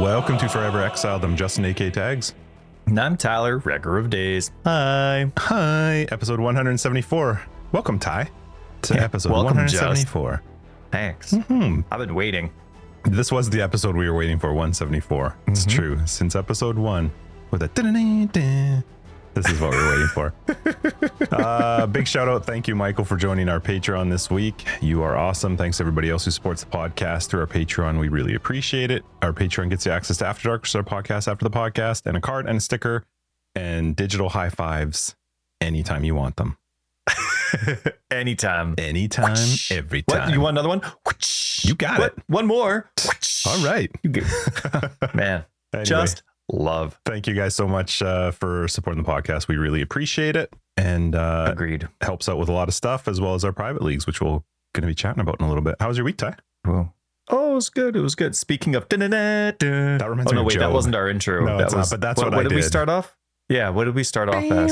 Welcome to Forever Exiled. I'm Justin, AK Tags. And I'm Tyler, Wrecker of Days. Hi. Hi, episode 174. Welcome, Ty, to Yeah, episode welcome, 174. Thanks. Hmm. I've been waiting. This was the episode we were waiting for, 174. It's Mhm. true. Since episode one, with a da-da-da-da, this is what we we're waiting for. uh, big shout out. Thank you, Michael, for joining our Patreon this week. You are awesome. Thanks to everybody else who supports the podcast through our Patreon. We really appreciate it. Our Patreon gets you access to After Dark, which is our podcast after the podcast, and a card and a sticker and digital high fives anytime you want them. Anytime. Anytime, every time. What? You want another one? You got What? it. One more. All right. You get, man, Anyway. just love. thank you guys so much uh, for supporting the podcast. We really appreciate it, and uh, Agreed. helps out with a lot of stuff as well as our private leagues, which we'll going to be chatting about in a little bit. How was your week, Ty? Cool. Oh, it was good. It was good. Speaking of, that reminds oh no, of wait, Joe. that wasn't our intro. No, that it's not, but that's what, what I did did. We start off? Yeah, what did we start off as?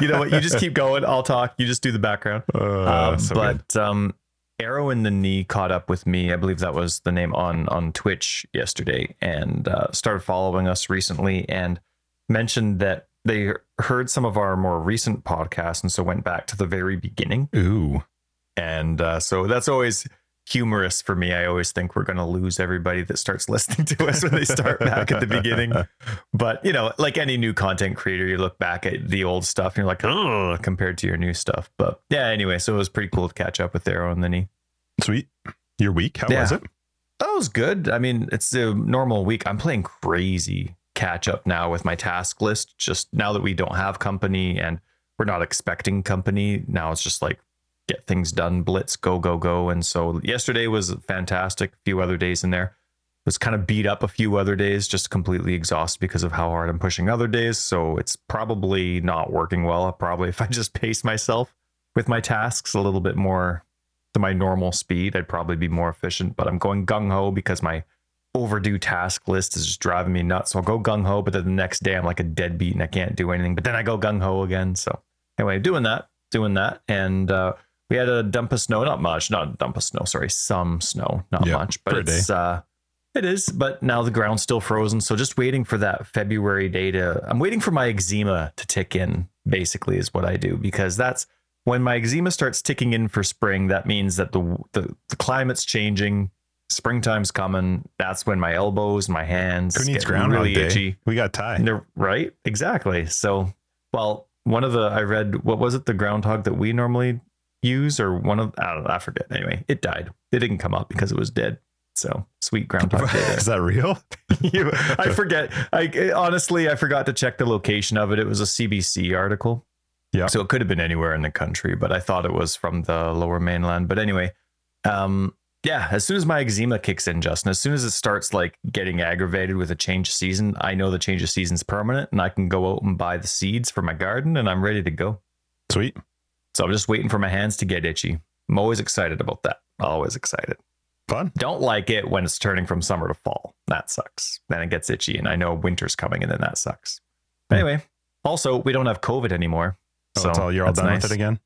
you know what? You just keep going. I'll talk. You just do the background. Uh, Um, so but um, Arrow in the knee caught up with me. I believe that was the name on on Twitch yesterday, and uh, started following us recently, and mentioned that they heard some of our more recent podcasts, and so went back to the very beginning. ooh, And uh, so that's always humorous for me. I always think we're going to lose everybody that starts listening to us when they start back at the beginning. But you know, like any new content creator, you look back at the old stuff and you're like, oh, compared to your new stuff. But yeah, anyway, so it was pretty cool to catch up with Arrow and the knee. Sweet. Your week? How Yeah. was it? Oh, that was good. I mean, it's a normal week. I'm playing crazy catch up now with my task list. Just now that we don't have company and we're not expecting company, now it's just like get things done, blitz, go, go, go. And so yesterday was fantastic. A few other days in there. Was kind of beat up a few other days, just completely exhausted because of how hard I'm pushing other days. So it's probably not working well. Probably if I just pace myself with my tasks a little bit more to my normal speed, I'd probably be more efficient. But I'm going gung ho because my overdue task list is just driving me nuts. So I'll go gung ho, but then the next day I'm like a deadbeat and I can't do anything. But then I go gung ho again. So anyway, doing that, doing that, and uh, we had a dump of snow, not much, not a dump of snow, sorry, some snow, not Yeah, much, but it's uh, it is. But now the ground's still frozen, so just waiting for that February day to. I'm waiting for my eczema to tick in. Basically, is what I do because that's when my eczema starts ticking in for spring. That means that the the, the climate's changing. Springtime's coming. That's when my elbows, my hands Who needs get really Day? itchy. We got. No, right? Exactly. So, well, one of the I read what was it the groundhog that we normally use or one of I don't know I forget. Anyway, it died. It didn't come up because it was dead. So sweet groundhog day. is that real? You- I forget. I honestly I forgot to check the location of it. It was a CBC article. Yeah. So it could have been anywhere in the country, but I thought it was from the lower mainland. But anyway, um, yeah, as soon as my eczema kicks in, Justin, as soon as it starts like getting aggravated with a change of season, I know the change of season's permanent and I can go out and buy the seeds for my garden and I'm ready to go. Sweet. So I'm just waiting for my hands to get itchy. I'm always excited about that. Always excited. Fun. Don't like it when it's turning from summer to fall. That sucks. Then it gets itchy, and I know winter's coming, and then that sucks. Hmm. Anyway, also we don't have COVID anymore, Oh, so all, you're all done nice. with it again?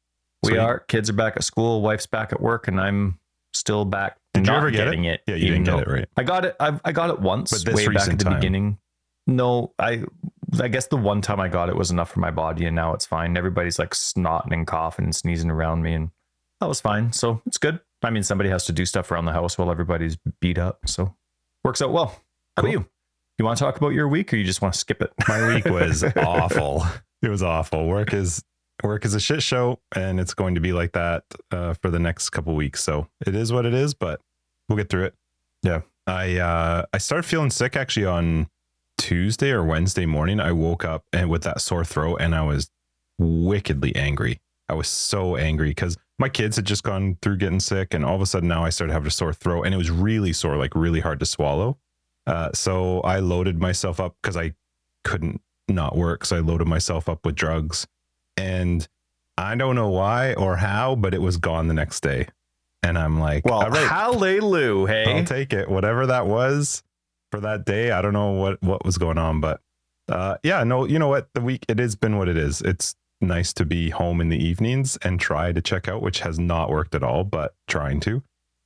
We are. Kids are back at school. Wife's back at work, and I'm still back. Did you ever get it? getting it? Yeah, you didn't get it right. I got it. I, I got it once, But this way back recent at the time. beginning. No, I. I guess the one time I got it was enough for my body, and now it's fine. Everybody's like snotting and coughing and sneezing around me, and that was fine. So it's good. I mean, somebody has to do stuff around the house while everybody's beat up, so works out well. How Cool. about you? You want to talk about your week, or you just want to skip it? My week was awful. It was awful. Work is work is a shit show, and it's going to be like that uh, for the next couple weeks. So it is what it is, but we'll get through it. Yeah. I uh, I started feeling sick actually on Tuesday or Wednesday morning. I woke up and with that sore throat, and I was wickedly angry. I was so angry because my kids had just gone through getting sick, and all of a sudden now I started having a sore throat, and it was really sore, like really hard to swallow. Uh, so I loaded myself up because I couldn't not work. So I loaded myself up with drugs, and I don't know why or how, but it was gone the next day. And I'm like, Well, right, hallelujah, hey. I'll take it. Whatever that was for that day. I don't know what what was going on, but uh yeah, no, you know what? The week it has been what it is. It's nice to be home in the evenings and try to check out, which has not worked at all, but trying to.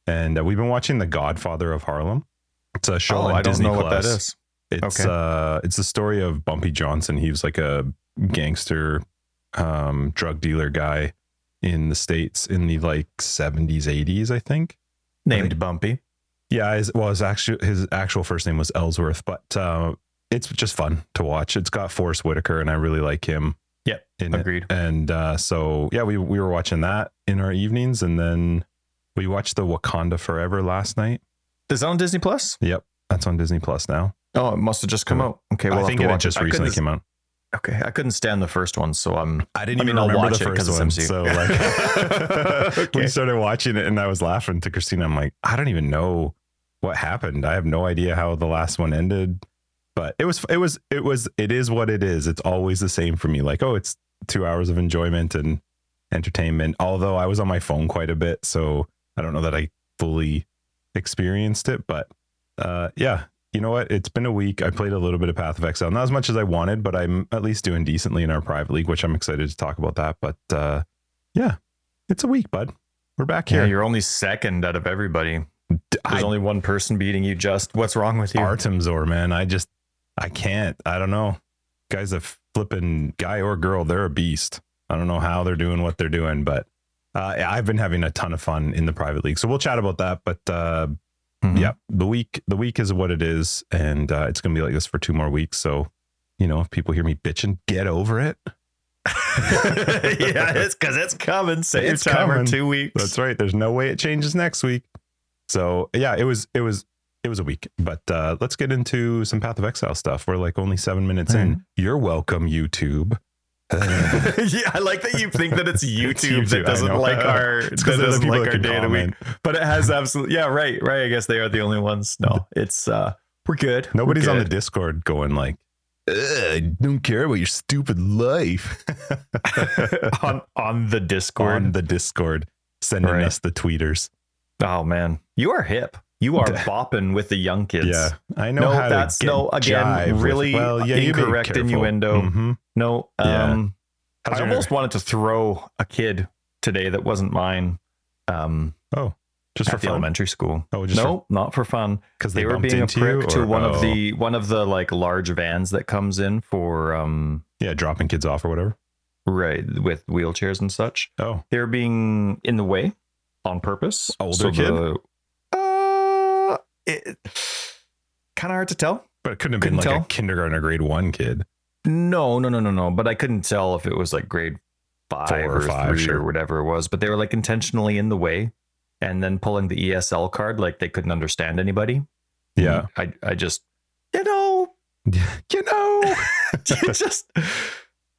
And uh, we've been watching The Godfather of Harlem. It's a show Oh, on I don't Disney know what that Plus. is. It's Okay. uh it's the story of Bumpy Johnson. He was like a gangster um drug dealer guy in the states in the like 70s 80s I think. Named Bumpy. Yeah, his, well his actual his actual first name was Ellsworth, but uh it's just fun to watch. It's got Forest Whitaker and I really like him. Yep, in it. Agreed. And uh so yeah, we we were watching that in our evenings and then we watched the Wakanda Forever last night. Is that on Disney Plus? Yep, that's on Disney Plus now. Oh, it must have just come Yeah. out. Okay, well, I think it had just recently came out. Okay, I couldn't stand the first one, so I'm. I didn't I mean, even I'll remember watch the first one. So like, Okay. we started watching it, and I was laughing to Christina. I'm like, I don't even know what happened. I have no idea how the last one ended. But it was, it was, it was, it is what it is. It's always the same for me. Like, oh, it's two hours of enjoyment and entertainment. Although I was on my phone quite a bit, so I don't know that I fully experienced it. But uh, yeah, you know what? It's been a week. I played a little bit of Path of Exile, not as much as I wanted, but I'm at least doing decently in our private league, which I'm excited to talk about that. But uh, yeah, it's a week, bud. We're back Yeah, here. you're only second out of everybody. There's I, only one person beating you. Just what's wrong with you? Artemzor, man. I just, I can't. I don't know. Guy's a flipping guy or girl. They're a beast. I don't know how they're doing what they're doing, but uh, I've been having a ton of fun in the private league. So we'll chat about that. But uh, Mhm. yeah, the week the week is what it is, and uh, it's gonna be like this for two more weeks. So, you know, if people hear me bitching, get over it. yeah, it's because it's coming. Same It's time coming. two weeks. That's right. There's no way it changes next week. So yeah, it was it was it was a week. But uh, let's get into some Path of Exile stuff. We're like only seven minutes in. You're welcome, YouTube. yeah, I like that you think that it's YouTube, YouTube, that doesn't like our It's that doesn't people like our day of the week. But it has absolutely yeah, right, right. I guess they are the only ones. No, it's uh we're good. We're Nobody's on the. Discord going like, I don't care about your stupid life. on on the Discord. on the Discord, sending Right. us the tweeters. oh man, you are hip. You are bopping with the young kids. Yeah, I know No, how that's- to get no, again, jive with- really well, yeah, you be incorrect careful. innuendo. Mhm. No. Um, How's I almost wanted to throw a kid today that wasn't mine. Um, just for the fun. elementary school. Oh, just no, not for fun. because They, they, were being a prick you, to or- one oh, of the one of the like large vans that comes in for um yeah dropping kids off or whatever. right with wheelchairs and such. Oh, they're being in the way on purpose. Older the- uh, it, kind of hard to tell. but it couldn't have been Couldn't like tell. a kindergarten or grade one kid. No, no, no, no, no. But I couldn't tell if it was like grade five Four or, or five, three sure. or whatever it was. But they were like intentionally in the way, and then pulling the ESL card like they couldn't understand anybody. Yeah, I, I just, you know, you know. just,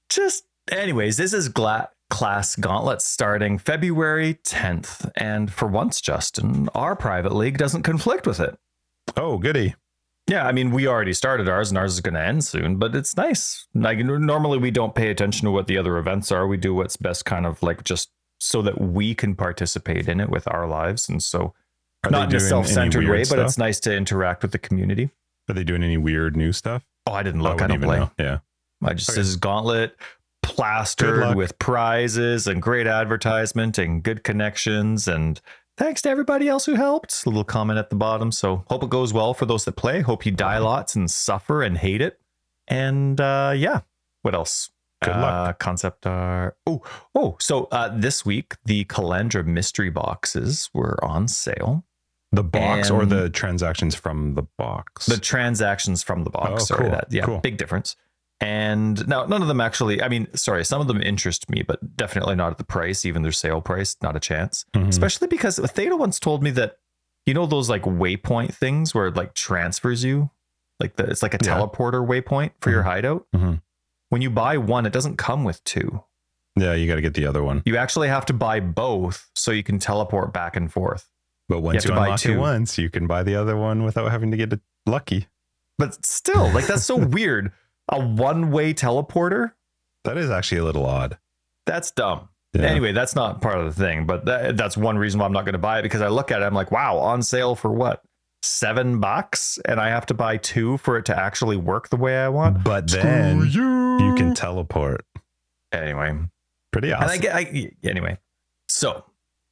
just. Anyways, this is Gla- class gauntlet starting February 10th, and for once, Justin, our private league doesn't conflict with it. oh, goody. Yeah, I mean, we already started ours, and ours is going to end soon. But it's nice. Like normally, we don't pay attention to what the other events are. We do what's best, kind of like just so that we can participate in it with our lives, and so Are not in a self-centered weird way, but stuff? it's nice to interact with the community. Are they doing any weird new stuff? Oh, I didn't look. I, wouldn't don't play. know. Yeah. I just Okay. this is Gauntlet plastered with prizes and great advertisement and good connections and thanks to everybody else who helped. A little comment at the bottom. So hope it goes well for those that play. Hope you die lots and suffer and hate it. And uh yeah, what else? Good uh, luck. Concept art. Oh, oh, so uh this week the Kalandra mystery boxes were on sale. The box or the transactions from the box? The transactions from the box. Oh, sorry, cool, that yeah, cool. big difference. And now none of them actually. I mean, sorry, some of them interest me, but definitely not at the price, even their sale price. Not a chance. Mhm. Especially because Theta once told me that you know those like waypoint things where it like transfers you, like the it's like a Yeah. teleporter waypoint for your hideout. Mhm. When you buy one, it doesn't come with two. Yeah, you got to get the other one. You actually have to buy both so you can teleport back and forth. But once have you, to buy unlock two. it once, you can buy the other one without having to get it lucky. But still, like that's so weird. A one-way teleporter. That is actually a little odd. That's dumb. Yeah. Anyway, that's not part of the thing, but that, that's one reason why I'm not going to buy it because I look at it, I'm like, wow, on sale for what? Seven bucks, and I have to buy two for it to actually work the way I want. But then you. you can teleport. Anyway, Pretty awesome. and I get I, anyway. So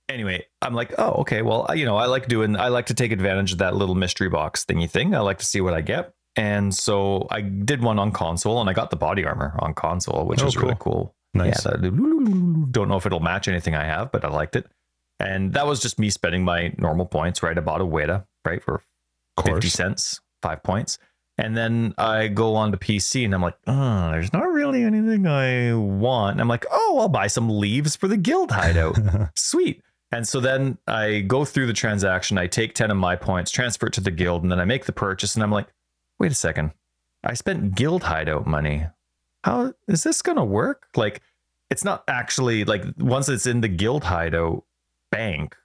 anyway, I'm like, oh, okay. Well, I- you know, I like doing. I like to take advantage of that little mystery box thingy thing. I like to see what I get. And so I did one on console, and I got the body armor on console, which Oh, is really cool. nice. Yeah, the, don't know if it'll match anything I have, but I liked it. And that was just me spending my normal points, right? I bought a Weta, right, for of 50 cents, five points. And then I go on to PC and I'm like, oh, there's not really anything I want. And I'm like, oh, I'll buy some leaves for the guild hideout. Sweet. And so then I go through the transaction, I take 10 of my points, transfer it to the guild, and then I make the purchase. And I'm like, wait a second. I spent guild hideout money. How is this going to work? Like, it's not actually like once it's in the guild hideout bank,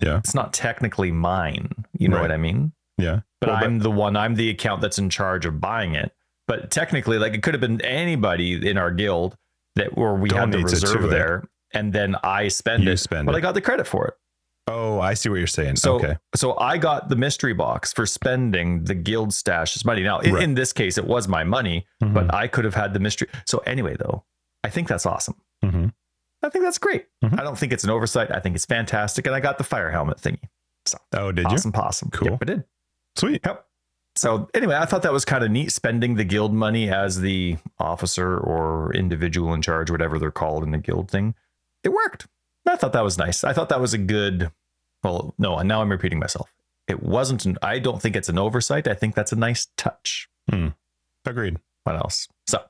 yeah. it's not technically mine. You know Right. what I mean? Yeah. But Well, I'm the one, I'm the account that's in charge of buying it. But technically, like it could have been anybody in our guild that where we had the it reserve it. there, and then I spend You it, spend but it. I got the credit for it. Oh, I see what you're saying. So, okay. so I got the mystery box for spending the guild stash's money. Now, in, Right. in this case, it was my money, Mhm. but I could have had the mystery. So anyway, though, I think that's awesome. Mhm. I think that's great. Mhm. I don't think it's an oversight. I think it's fantastic, and I got the fire helmet thingy. Oh, did you awesome, possum. Cool. Yep, I did. Sweet. Yep. So anyway, I thought that was kind of neat spending the guild money as the officer or individual in charge, whatever they're called in the guild thing. It worked. I thought that was nice. I thought that was a good. Well, no, and now I'm repeating myself. It wasn't. An, I don't think it's an oversight. I think that's a nice touch. Hmm. Agreed. What else? So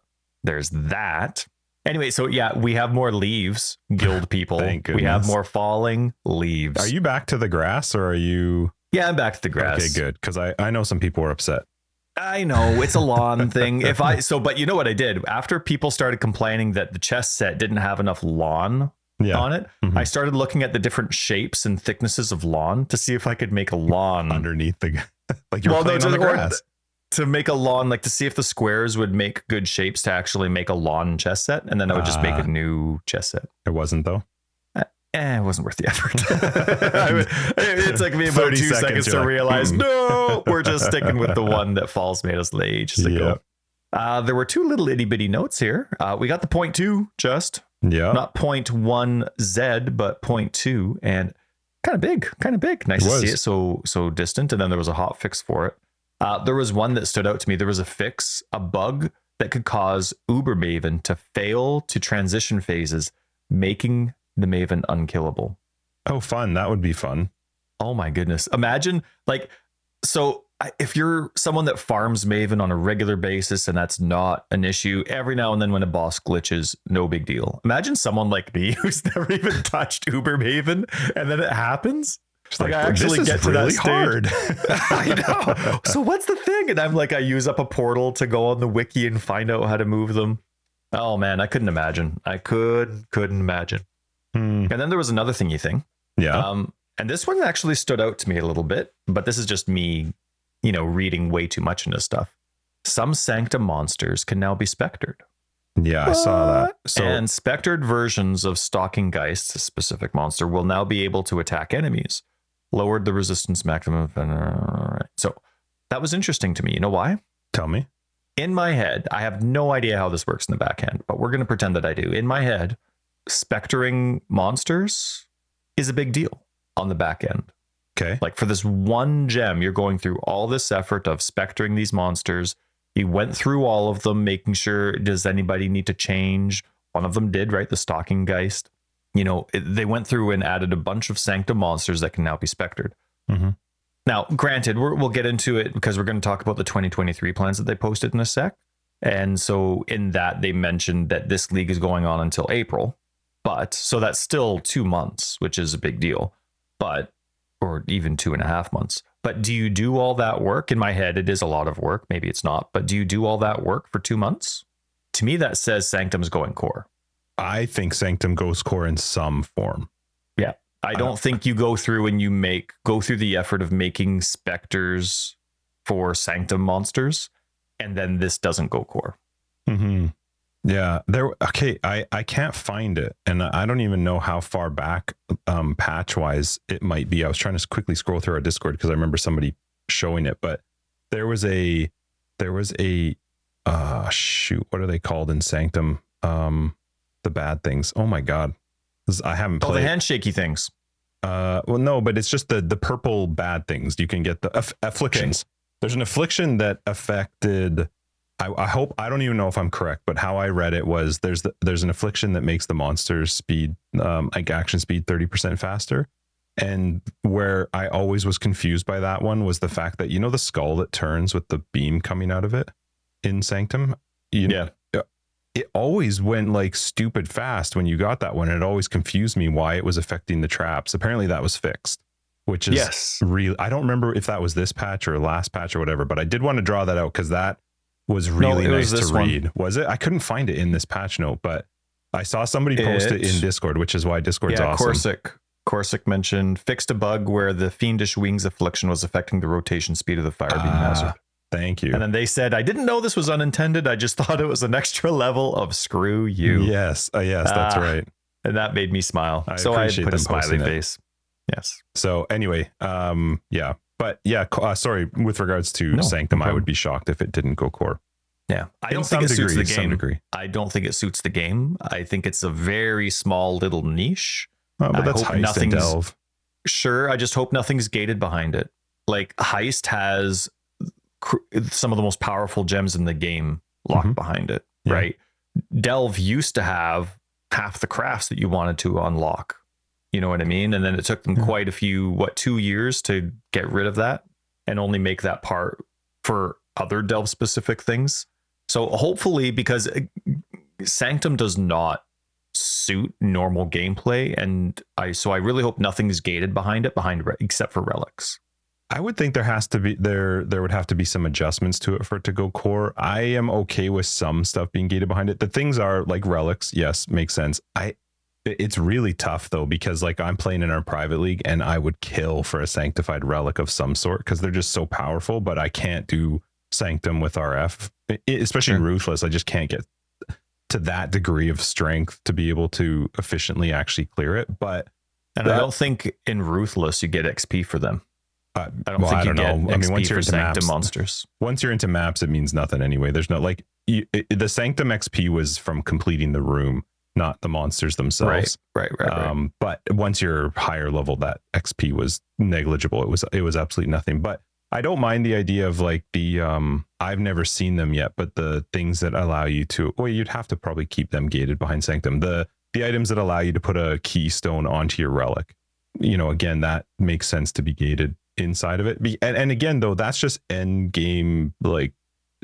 there's that. Anyway, so yeah, we have more leaves, guild people. Thank we have more falling leaves. Are you back to the grass or are you Yeah, I'm back to the grass. okay? Good, because I I know some people were upset. I know it's a lawn thing. If I so, but you know what I did after people started complaining that the chess set didn't have enough lawn Yeah, on it, Mhm. I started looking at the different shapes and thicknesses of lawn to see if I could make a lawn underneath the like you're Well, no, on the grass. to make a lawn, like to see if the squares would make good shapes to actually make a lawn chess set, and then I would just make Ah. a new chess set. It wasn't though. Eh, it wasn't worth the effort. I it took me about two seconds, seconds, to like, realize, "Mm." no, we're just sticking with the one that Falls made us ages ago. Yep. Uh, there were two little itty bitty notes here. Uh, we got the point two, just Yeah. not point one Z, but point two, and kind of big, kind of big. Nice It to see it so so distant. And then there was a hot fix for it. Uh, there was one that stood out to me. There was a fix, a bug that could cause Uber Maven to fail to transition phases, making the Maven unkillable. oh, fun. That would be fun. Oh my goodness. Imagine like so if you're someone that farms Maven on a regular basis and that's not an issue, every now and then when a boss glitches, no big deal. Imagine someone like me who's never even touched Uber Maven and then it happens. Just Like, I actually get to that really stage. hard. I know. So what's the thing? And I'm like, I use up a portal to go on the wiki and find out how to move them. Oh man, I couldn't imagine. I could couldn't imagine. Hmm. And then there was another thingy thing. Yeah. Um, and this one actually stood out to me a little bit, but this is just me, you know, reading way too much into stuff. Some Sanctum monsters can now be spectered. yeah, I saw that. So and spectered versions of Stalking Geist, a specific monster, will now be able to attack enemies. Lowered the resistance maximum. So that was interesting to me. You know why? tell me. In my head, I have no idea how this works in the back end, but we're going to pretend that I do. In my head, spectering monsters is a big deal on the back end. Okay. Like for this one gem, you're going through all this effort of spectering these monsters. You went through all of them, making sure does anybody need to change? One of them did, right? The Stalking Geist. You know, it, they went through and added a bunch of Sanctum monsters that can now be spectered. Mhm. Now, granted, we're, we'll get into it because we're going to talk about the 2023 plans that they posted in a sec. And so, in that, they mentioned that this league is going on until April. But so that's still two months, which is a big deal. But or even two and a half months. But do you do all that work? In my head, it is a lot of work. Maybe it's not, but do you do all that work for two months? To me, that says Sanctum's going core. I think Sanctum goes core in some form. Yeah. I don't think you go through and you make go through the effort of making specters for Sanctum monsters, and then this doesn't go core. hmm Yeah, there. Okay, I I can't find it, and I don't even know how far back, um, patch wise it might be. I was trying to quickly scroll through our Discord because I remember somebody showing it, but there was a there was a uh shoot, what are they called in Sanctum? Um, the bad things. Oh my god, This- I haven't played. Oh, the handshaky things. Uh, well, no, but it's just the the purple bad things. You can get the aff- afflictions. There's an affliction that affected. I, I hope I don't even know if I'm correct, but how I read it was there's the, there's an affliction that makes the monster's speed, um, like action speed, thirty percent faster. And where I always was confused by that one was the fact that you know the skull that turns with the beam coming out of it in Sanctum. You Yeah. it always went like stupid fast when you got that one. And it always confused me why it was affecting the traps. Apparently that was fixed, which is Yes. really I don't remember if that was this patch or last patch or whatever, but I did want to draw that out because that was really it nice was to this one. read. Was it? I couldn't find it in this patch note, but I saw somebody post it, It- in Discord, which is why Discord's yeah, awesome. Corsic. Corsic mentioned fixed a bug where the fiendish wings affliction was affecting the rotation speed of the fire beam Ah, hazard. Thank you. And then they said, I didn't know this was unintended. I just thought it was an extra level of screw you. Yes, uh, yes, that's Ah. right. And that made me smile. I so I put a smiley face. Yes. So anyway, um, yeah, but yeah, uh, sorry. With regards to No, Sanctum, no I would be shocked if it didn't go core. Yeah. I don't think it suits the degree, game. degree. I don't think it suits the game. I think it's a very small little niche. Oh, but I that's hope heist nothing's- delve. Sure, I just hope nothing's gated behind it. Like Heist has cr- some of the most powerful gems in the game locked Mhm. behind it, Yeah. right? Delve used to have half the crafts that you wanted to unlock. You know what I mean? And then it took them quite a few, what, two years to get rid of that and only make that part for other Delve specific things. So hopefully, because uh, Sanctum does not suit normal gameplay, and I so I really hope nothing's gated behind it, behind re- except for relics. I would think there has to be there there would have to be some adjustments to it for it to go core. I am okay with some stuff being gated behind it. The things are like relics, yes, makes sense. I it's really tough though because like I'm playing in our private league and I would kill for a sanctified relic of some sort because they're just so powerful, but I can't do sanctum with RF, especially Sure. ruthless. I just can't get to that degree of strength to be able to efficiently actually clear it. But And I don't think in Ruthless you get XP for them. uh, I don't well, think I you don't get know. XP I mean, once for you're into Sanctum maps, monsters. once you're into maps, it means nothing anyway. There's no like you, it, the Sanctum XP was from completing the room, not the monsters themselves. Right, right, right. Um, but once you're higher level, that XP was negligible. It was it was absolutely nothing. But I don't mind the idea of like the um I've never seen them yet, but the things that allow you to well, you'd have to probably keep them gated behind Sanctum. The the items that allow you to put a keystone onto your relic. You know, again, that makes sense to be gated inside of it. And, and again, though, that's just end game like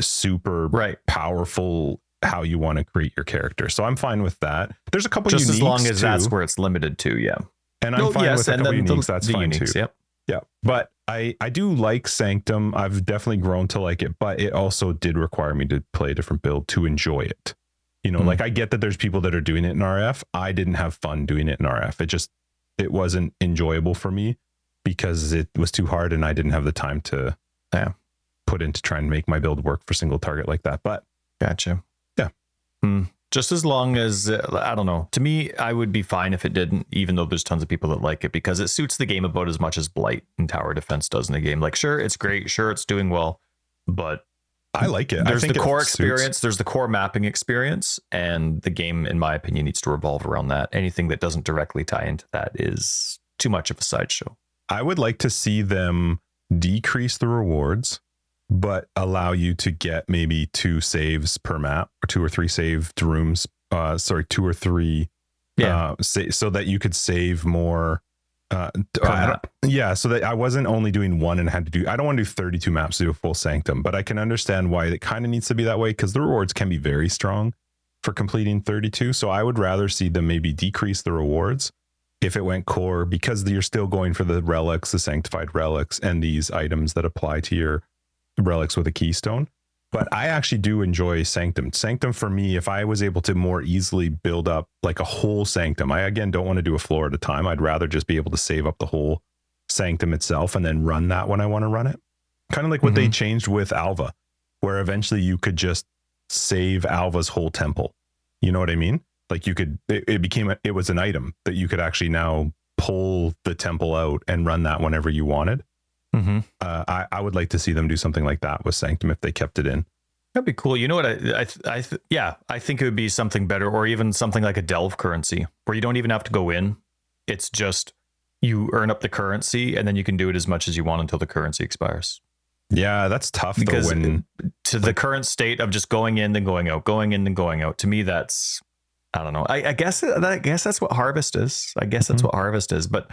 super right. powerful how you want to create your character. So I'm fine with that. There's a couple Just as long as that's where it's limited to, yeah. and I'm Oh, fine with a couple the- uniques. that's the fine uniques, too. Yep. Yeah, but I I do like Sanctum. I've definitely grown to like it, but it also did require me to play a different build to enjoy it. You know, Hmm. like I get that there's people that are doing it in RF. I didn't have fun doing it in RF. It just it wasn't enjoyable for me because it was too hard and I didn't have the time to Yeah. put into trying to make my build work for single target like that. But Gotcha. Hmm. Just as long as uh, I don't know. To me, I would be fine if it didn't, even though there's tons of people that like it because it suits the game about as much as Blight and Tower Defense does in the game. Like, sure, it's great, sure, it's doing well, but I like it. I there's the core experience, there's the core mapping experience, and the game, in my opinion, needs to revolve around that. Anything that doesn't directly tie into that is too much of a sideshow. I would like to see them decrease the rewards, but allow you to get maybe two saves per map or two or three saved rooms. Uh, sorry, two or three. Yeah. Uh, sa- so that you could save more. Uh, don't- yeah, so that I wasn't only doing one and had to do. I don't want to do 32 maps to do a full sanctum, but I can understand why it kind of needs to be that way because the rewards can be very strong for completing 32. So I would rather see them maybe decrease the rewards if it went core because you're still going for the relics, the sanctified relics, and these items that apply to your relics with a keystone. But I actually do enjoy Sanctum. Sanctum for me, if I was able to more easily build up like a whole Sanctum, I again don't want to do a floor at a time. I'd rather just be able to save up the whole Sanctum itself and then run that when I want to run it. Kind of like what they mm-hmm. changed with Alva, where eventually you could just save Alva's whole temple. You know what I mean? Like you could, it, it became, a, it was an item that you could actually now pull the temple out and run that whenever you wanted Mm-hmm. uh, I, I would like to see them do something like that with Sanctum if they kept it in. That'd be cool. You know what? I, I, I th- yeah, I think it would be something better, or even something like a delve currency, where you don't even have to go in. It's just you earn up the currency, and then you can do it as much as you want until the currency expires. Yeah, that's tough Because though. When To the current state of just going in, then going out, going in, then going out. To me, that's I don't know. I, I guess I guess that's what harvest is. I guess that's Mhm. what harvest is, but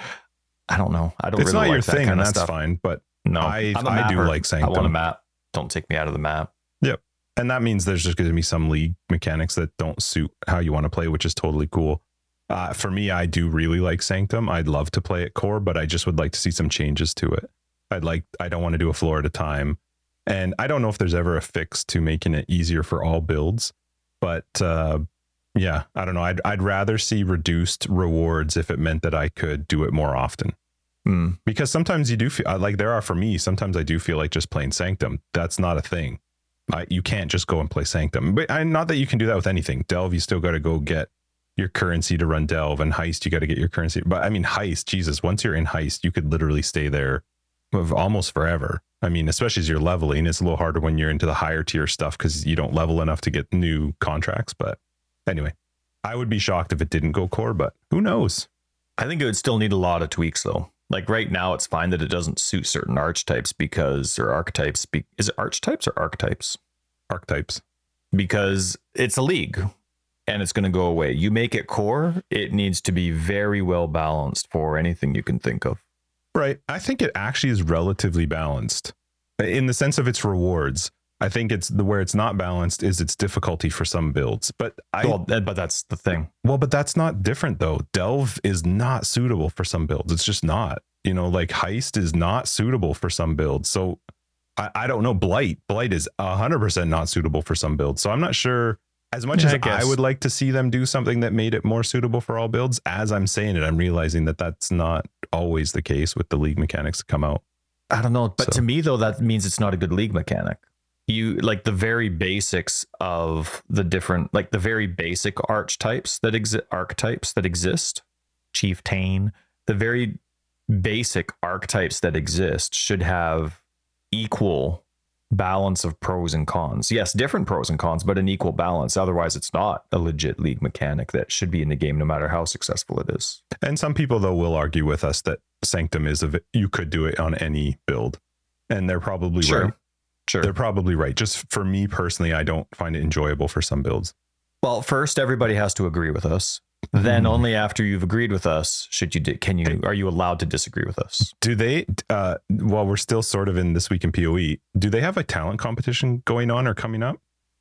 I don't know. I don't it's really not like your that thing, and that's stuff. fine. But No, I- I do like I want a map. Don't take me out of the map. Yep. And that means there's just going to be some league mechanics that don't suit how you want to play, which is totally cool. Uh, for me, I do really like Sanctum. I'd love to play it core, but I just would like to see some changes to it. I'd like, I don't want to do a floor at a time. And I don't know if there's ever a fix to making it easier for all builds, but uh, yeah, I don't know. I'd, I'd rather see reduced rewards if it meant that I could do it more often. Hmm. because sometimes you do feel like there are for me sometimes i do feel like just playing sanctum. That's not a thing. I, you can't just go and play sanctum. But I, not that you can do that with anything. Delve you still got to go get your currency to run delve and heist you got to get your currency. But i mean heist jesus once you're in heist you could literally stay there of almost forever. I mean especially as you're leveling it's a little harder when you're into the higher tier stuff because you don't level enough to get new contracts but anyway i would be shocked if it didn't go core but who knows I think it would still need a lot of tweaks though. Like right now, it's fine that it doesn't suit certain archetypes because or archetypes. Be, is it archetypes or archetypes? archetypes Because it's a league and it's going to go away. You make it core, it needs to be very well balanced for anything you can think of. Right. I think it actually is relatively balanced in the sense of its rewards. I think it's the where it's not balanced is its difficulty for some builds. But I well, but that's the thing. well, but that's not different though. Delve is not suitable for some builds. It's just not. You know, like heist is not suitable for some builds. So I, I don't know. Blight. Blight is hundred percent not suitable for some builds. So I'm not sure as much Yeah, as I I, would like to see them do something that made it more suitable for all builds, as I'm saying it, I'm realizing that that's not always the case with the league mechanics that come out. I don't know. But So- to me, though, that means it's not a good league mechanic. You like the very basics of the different, like the very basic archetypes that exist, archetypes that exist, chieftain, the very basic archetypes that exist should have equal balance of pros and cons. Yes, different pros and cons, but an equal balance. Otherwise, it's not a legit league mechanic that should be in the game, no matter how successful it is. And some people though will argue with us that Sanctum is a you could do it on any build, and they're probably right. Sure. They're probably right. Just for me personally, I don't find it enjoyable for some builds. Well, first everybody has to agree with us. Then Mhm. only after you've agreed with us should you di- can you are you allowed to disagree with us? Do they? Uh, while we're still sort of in this week in Poe, do they have a talent competition going on or coming up?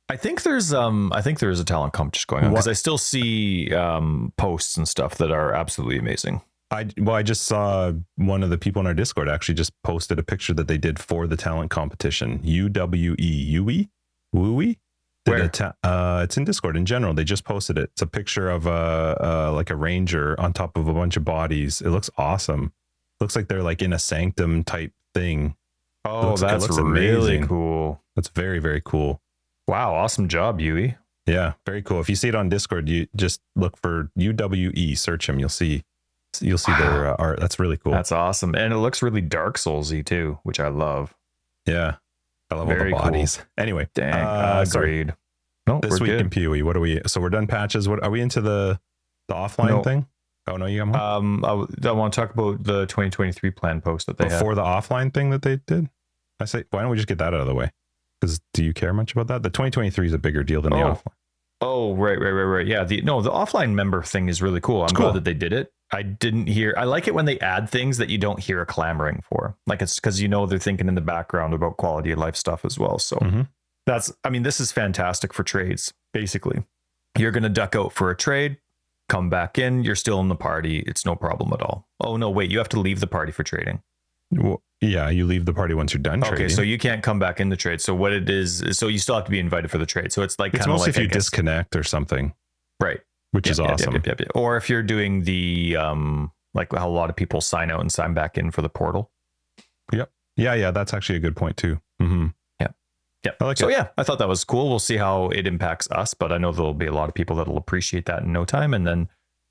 I think there's um I think there is a talent competition going on because I still see um posts and stuff that are absolutely amazing. I well, I just saw one of the people in our Discord actually just posted a picture that they did for the talent competition. U W E U E Woo E. Where? ta- uh, it's in Discord in general. They just posted it. It's a picture of a uh, like a ranger on top of a bunch of bodies. It looks awesome. Looks like they're like in a sanctum type thing. Oh, looks- that's looks really amazing. cool. That's very very cool. Wow, awesome job, Yui. Yeah, very cool. If you see it on Discord, you just look for UWE, search him. You'll see you'll see their uh, art. That's really cool. That's awesome. And it looks really Dark Soulsy too, which I love. yeah. I love Very all the bodies. Anyway, Dang. Uh, agreed. No, this week good. in PoE, what are we? So we're done patches. What are we into the the offline No. thing? Oh no, you got more um, I, want to talk about the 2023 plan post that they before the offline thing that they did. I say, why don't we just get that out of the way? Because do you care much about that? The 2023 is a bigger deal than the Oh. offline. Oh, right, right, right, right. Yeah, the no, the offline member thing is really cool. I'm It's glad that they did it. I didn't hear. I like it when they add things that you don't hear a clamoring for. Like it's because you know they're thinking in the background about quality of life stuff as well. So Mhm. that's. I mean, this is fantastic for trades. Basically, you're gonna duck out for a trade, come back in. You're still in the party. It's no problem at all. Oh no, wait, you have to leave the party for trading. Well, yeah, you leave the party once you're done Okay, trading. so you can't come back in the trade. So what it is, so you still have to be invited for the trade. So it's like it's kind of mostly like if you guess- disconnect or something, right. Which is Yep, yep, awesome. Yep, yep, yep. Or if you're doing the um like how a lot of people sign out and sign back in for the portal. Yep. Yeah, yeah, that's actually a good point too. Mm-hmm. Yeah. I like so it. yeah, I thought that was cool. We'll see how it impacts us, but I know there'll be a lot of people that'll appreciate that in no time. And then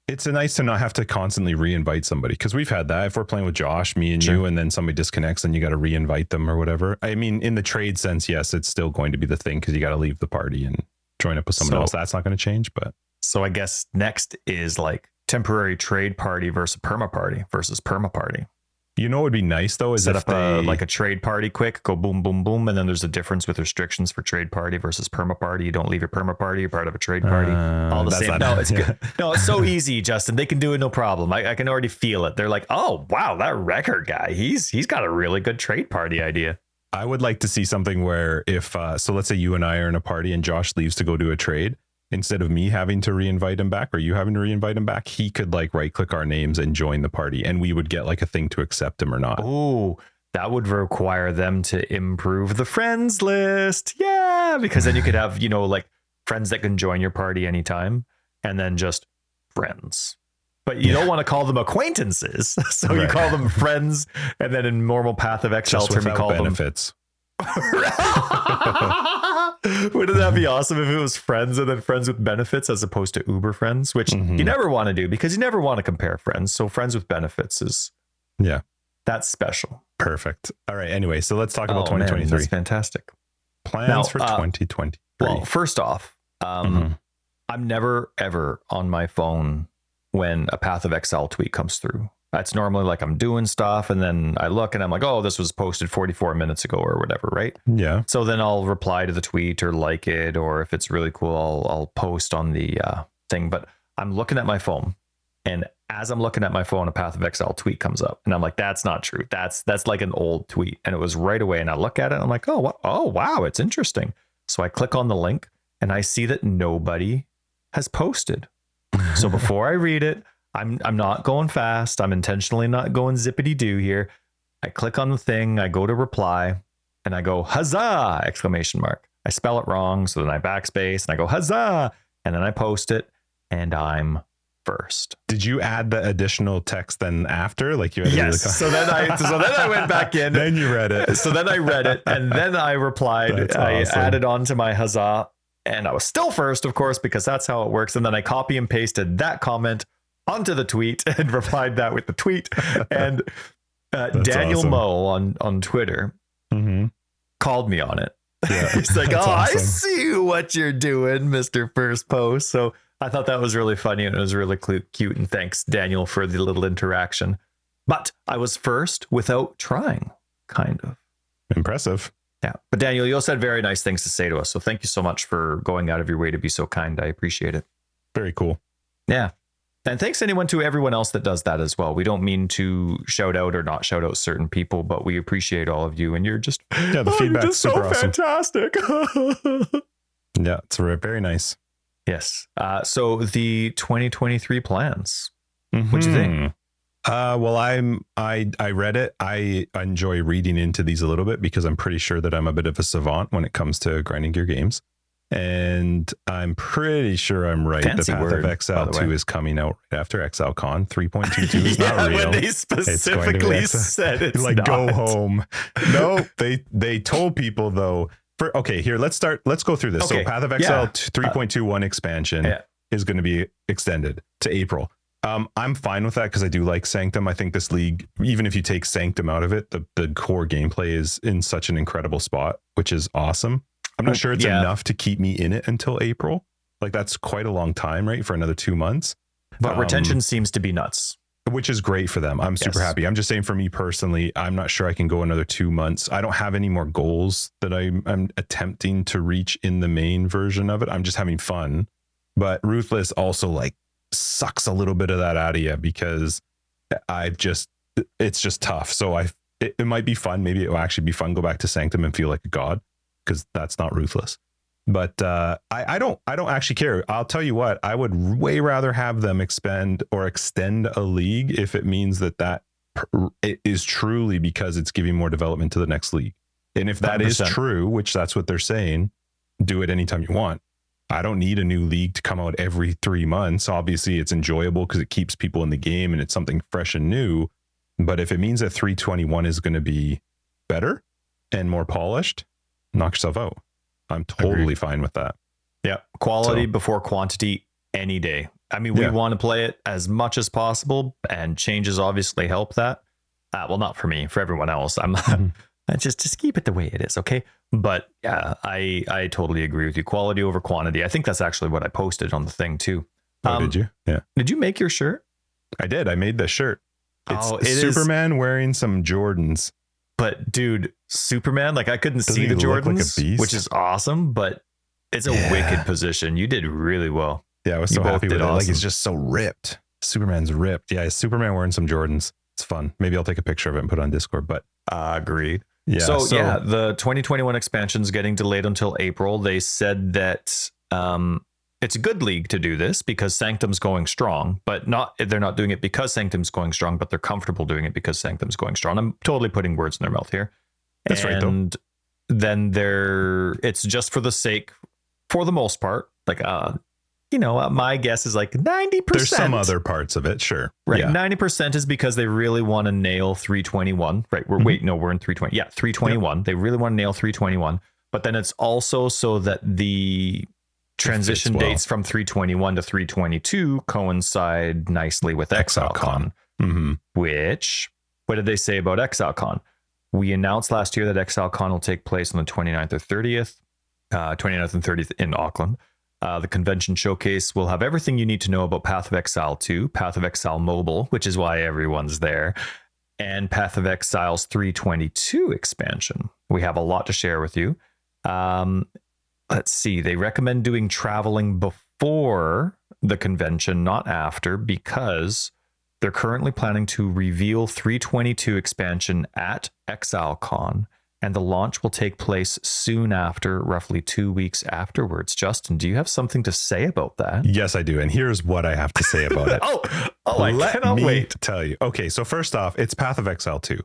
it's nice to not have to constantly re-invite somebody because we've had that. If we're playing with Josh, me and Sure. you, and then somebody disconnects, then you got to re-invite them or whatever. I mean, in the trade sense, yes, it's still going to be the thing because you got to leave the party and join up with someone So- else. That's not going to change, but So I guess next is like temporary trade party versus perma party versus perma party. you know, what would be nice though is Set if up a, like a trade party quick, go boom, boom, boom. And then there's a difference with restrictions for trade party versus perma party. You don't leave your perma party, you're part of a trade party. Uh, all the same. No, it's good. No, it's so easy, Justin. They can do it no problem. I, I can already feel it. They're like, oh wow, that record guy, he's he's got a really good trade party idea. I would like to see something where if uh, so, let's say you and I are in a party and Josh leaves to go do a trade. Instead of me having to re-invite him back or you having to re-invite him back, he could like right-click our names and join the party, and we would get like a thing to accept him or not. Oh, that would require them to improve the friends list. Yeah, because then you could have, you know, like friends that can join your party anytime and then just friends. But you don't want to call them acquaintances. So you call them friends. And then in normal Path of Exile term, you call benefits. them. Wouldn't that be awesome if it was friends and then friends with benefits as opposed to Uber friends, which Mhm. you never want to do because you never want to compare friends. So friends with benefits is Yeah. that's special. Perfect. All right. Anyway, so let's talk about Oh, man, 2023 that's fantastic. plans Now, for uh, 2023. Well, first off, um, Mhm. I'm never ever on my phone when a Path of Exile tweet comes through. That's normally like I'm doing stuff and then I look and I'm like, oh, this was posted 44 minutes ago or whatever, right? Yeah. So then I'll reply to the tweet or like it, or if it's really cool, I'll, I'll post on the uh, thing. But I'm looking at my phone, and as I'm looking at my phone, a Path of Exile tweet comes up, and I'm like, "That's not true. That's that's like an old tweet." And it was right away, and I look at it, and I'm like, "Oh, what? oh, wow, it's interesting." So I click on the link, and I see that nobody has posted. So before I read it, I'm I'm not going fast. I'm intentionally not going zippity doo here. I click on the thing, I go to reply, and I go huzzah! Exclamation mark. I spell it wrong, so then I backspace and I go huzzah, and then I post it, and I'm first. Did you add the additional text then after? Like you had Yes. the- So then I so then I went back in. then you read it. So then I read it, and then I replied. That's I awesome. added on to my huzzah, and I was still first, of course, because that's how it works. And then I copy and pasted that comment onto the tweet and replied that with the tweet. And uh, Daniel awesome. Moe on on Twitter hmm called me on it. Yeah, He's like, "Oh, that's I see what you're doing, Mister First Post." So I thought that was really funny and it was really clu- cute. And thanks, Daniel, for the little interaction. But I was first without trying, kind of. Impressive. Yeah. But Daniel, you also had very nice things to say to us. So thank you so much for going out of your way to be so kind. I appreciate it. Very cool. Yeah. And thanks anyone to everyone else that does that as well. We don't mean to shout out or not shout out certain people, but we appreciate all of you. And you're just Yeah, the "Oh, you're feedback's just so awesome. fantastic. Yeah, it's very nice. yes. Uh, so the 2023 plans. What do you think? Mhm. Uh, well, I'm I I read it. I enjoy reading into these a little bit because I'm pretty sure that I'm a bit of a savant when it comes to grinding gear games, and I'm pretty sure I'm right. Fancy the Path word, of by XL the two way. is coming out right after ExileCon 3.22 is not yeah, real. when they going to be specifically said it's like go home. No, they they told people though. For okay, here let's start. Let's go through this. Okay, So Path of Exile yeah. 3.21 expansion Yeah. is going to be extended to April. Um, I'm fine with that because I do like Sanctum. I think this league, even if you take Sanctum out of it, the the core gameplay is in such an incredible spot, which is awesome. I'm not sure it's Yeah. enough to keep me in it until April. Like that's quite a long time, right? For another two months But Um, retention seems to be nuts. which is great for them. I'm super Yes. happy. I'm just saying for me personally, I'm not sure I can go another two months. I don't have any more goals that I'm, I'm attempting to reach in the main version of it. I'm just having fun. But Ruthless also like sucks a little bit of that out of you because I just, it's just tough. So I, it, it might be fun. Maybe it will actually be fun. Go back to Sanctum and feel like a god because that's not Ruthless but uh, I, I don't I don't actually care. I'll tell you what, I would way rather have them expend or extend a league if it means that that it is truly because it's giving more development to the next league. And if that is 100%. true, which that's what they're saying, do it anytime you want. I don't need a new league to come out every three months. Obviously, it's enjoyable because it keeps people in the game and it's something fresh and new. But if it means that 321 is going to be better and more polished, knock yourself out. I'm totally fine with that. Yeah. Quality So- before quantity any day. I mean, we Yeah. want to play it as much as possible, and changes obviously help that. Uh, well, not for me, for everyone else. I'm Mhm. Just just keep it the way it is, okay? But yeah, I I totally agree with you. Quality over quantity. I think that's actually what I posted on the thing too. Oh, Um, did you? Yeah, Did you make your shirt? I did. I made the shirt. It's Oh, it is- Superman wearing some Jordans. But dude, Superman, like I couldn't Doesn't see the like Jordans, beast? which is awesome. But it's a Yeah. wicked position. You did really well. Yeah, I was so happy with it. Like he's just so ripped. Superman's ripped. Yeah, Superman wearing some Jordans. It's fun. Maybe I'll take a picture of it and put it on Discord. But agreed. yeah, so, yeah, the 2021 expansion is getting delayed until April. They said that um, it's a good league to do this because Sanctum's going strong, but not they're not doing it because Sanctum's going strong, but they're comfortable doing it because Sanctum's going strong. I'm totally putting words in their mouth here. That's right, though. And then they're it's just for the sake, for the most part, like uh, you know, uh, my guess is like 90%. there's some other parts of it. Sure. Right. Yeah. 90% is because they really want to nail 321. Right. We're Mhm. wait, no, we're in 320. Yeah, 321. They really want to nail 321. But then it's also so that the transition well. dates from 321 to 322 coincide nicely with ExileCon. ExileCon, hmm which what did they say about ExileCon? We announced last year that ExileCon will take place on the 29th or 30th, uh, 29th and 30th in Auckland. Uh, the convention showcase will have everything you need to know about Path of Exile 2, Path of Exile Mobile, which is why everyone's there, and Path of Exile's 322 expansion. We have a lot to share with you. Um, let's see, they recommend doing traveling before the convention, not after, because they're currently planning to reveal 322 expansion at ExileCon, and the launch will take place soon after, roughly two weeks afterwards. Justin, do you have something to say about that? Yes, I do. And here's what I have to say about it. oh, oh, I Let cannot me wait. tell you. Okay, so first off, it's Path of Exile 2.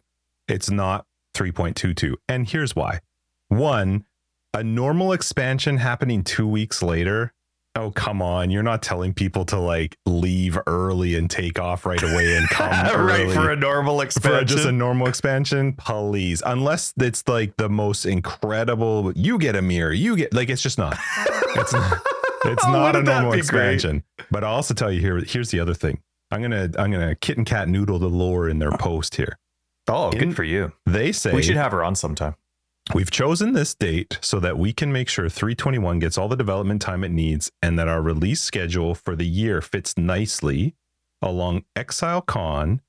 It's not 3.22. And here's why. One, a normal expansion happening two weeks later. Oh, come on. You're not telling people to like leave early and take off right away and come right early for a normal expansion. for expansion. just a normal expansion, please. Unless it's like the most incredible, you get a mirror, you get like it's just not. It's not. It's oh, not a normal be great? expansion. But I'll also tell you here. Here's the other thing. I'm gonna I'm gonna kit and cat noodle the lore in their post here. oh, In- good for you. They say We should have her on sometime. We've chosen this date so that we can make sure 321 gets all the development time it needs and that our release schedule for the year fits nicely along ExileCon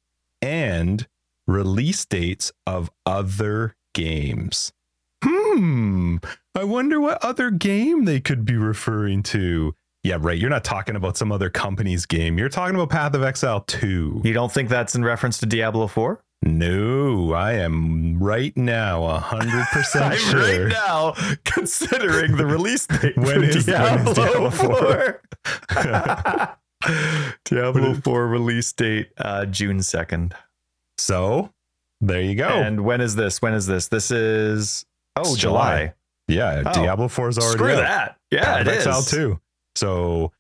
and release dates of other games. Hmm. I wonder what other game they could be referring to. Yeah, right. You're not talking about some other company's game. You're talking about Path of Exile 2. You don't think that's in reference to Diablo 4? No, I am right now 100% I'm sure. right now considering the release date When is- when is Diablo, Diablo 4. Diablo 4 release date uh, June 2nd. So there you go. And when is this? When is this? This is oh It's July. yeah, Oh. Diablo 4 is already Screw out. that. Yeah, Path it of is. Exile 2. So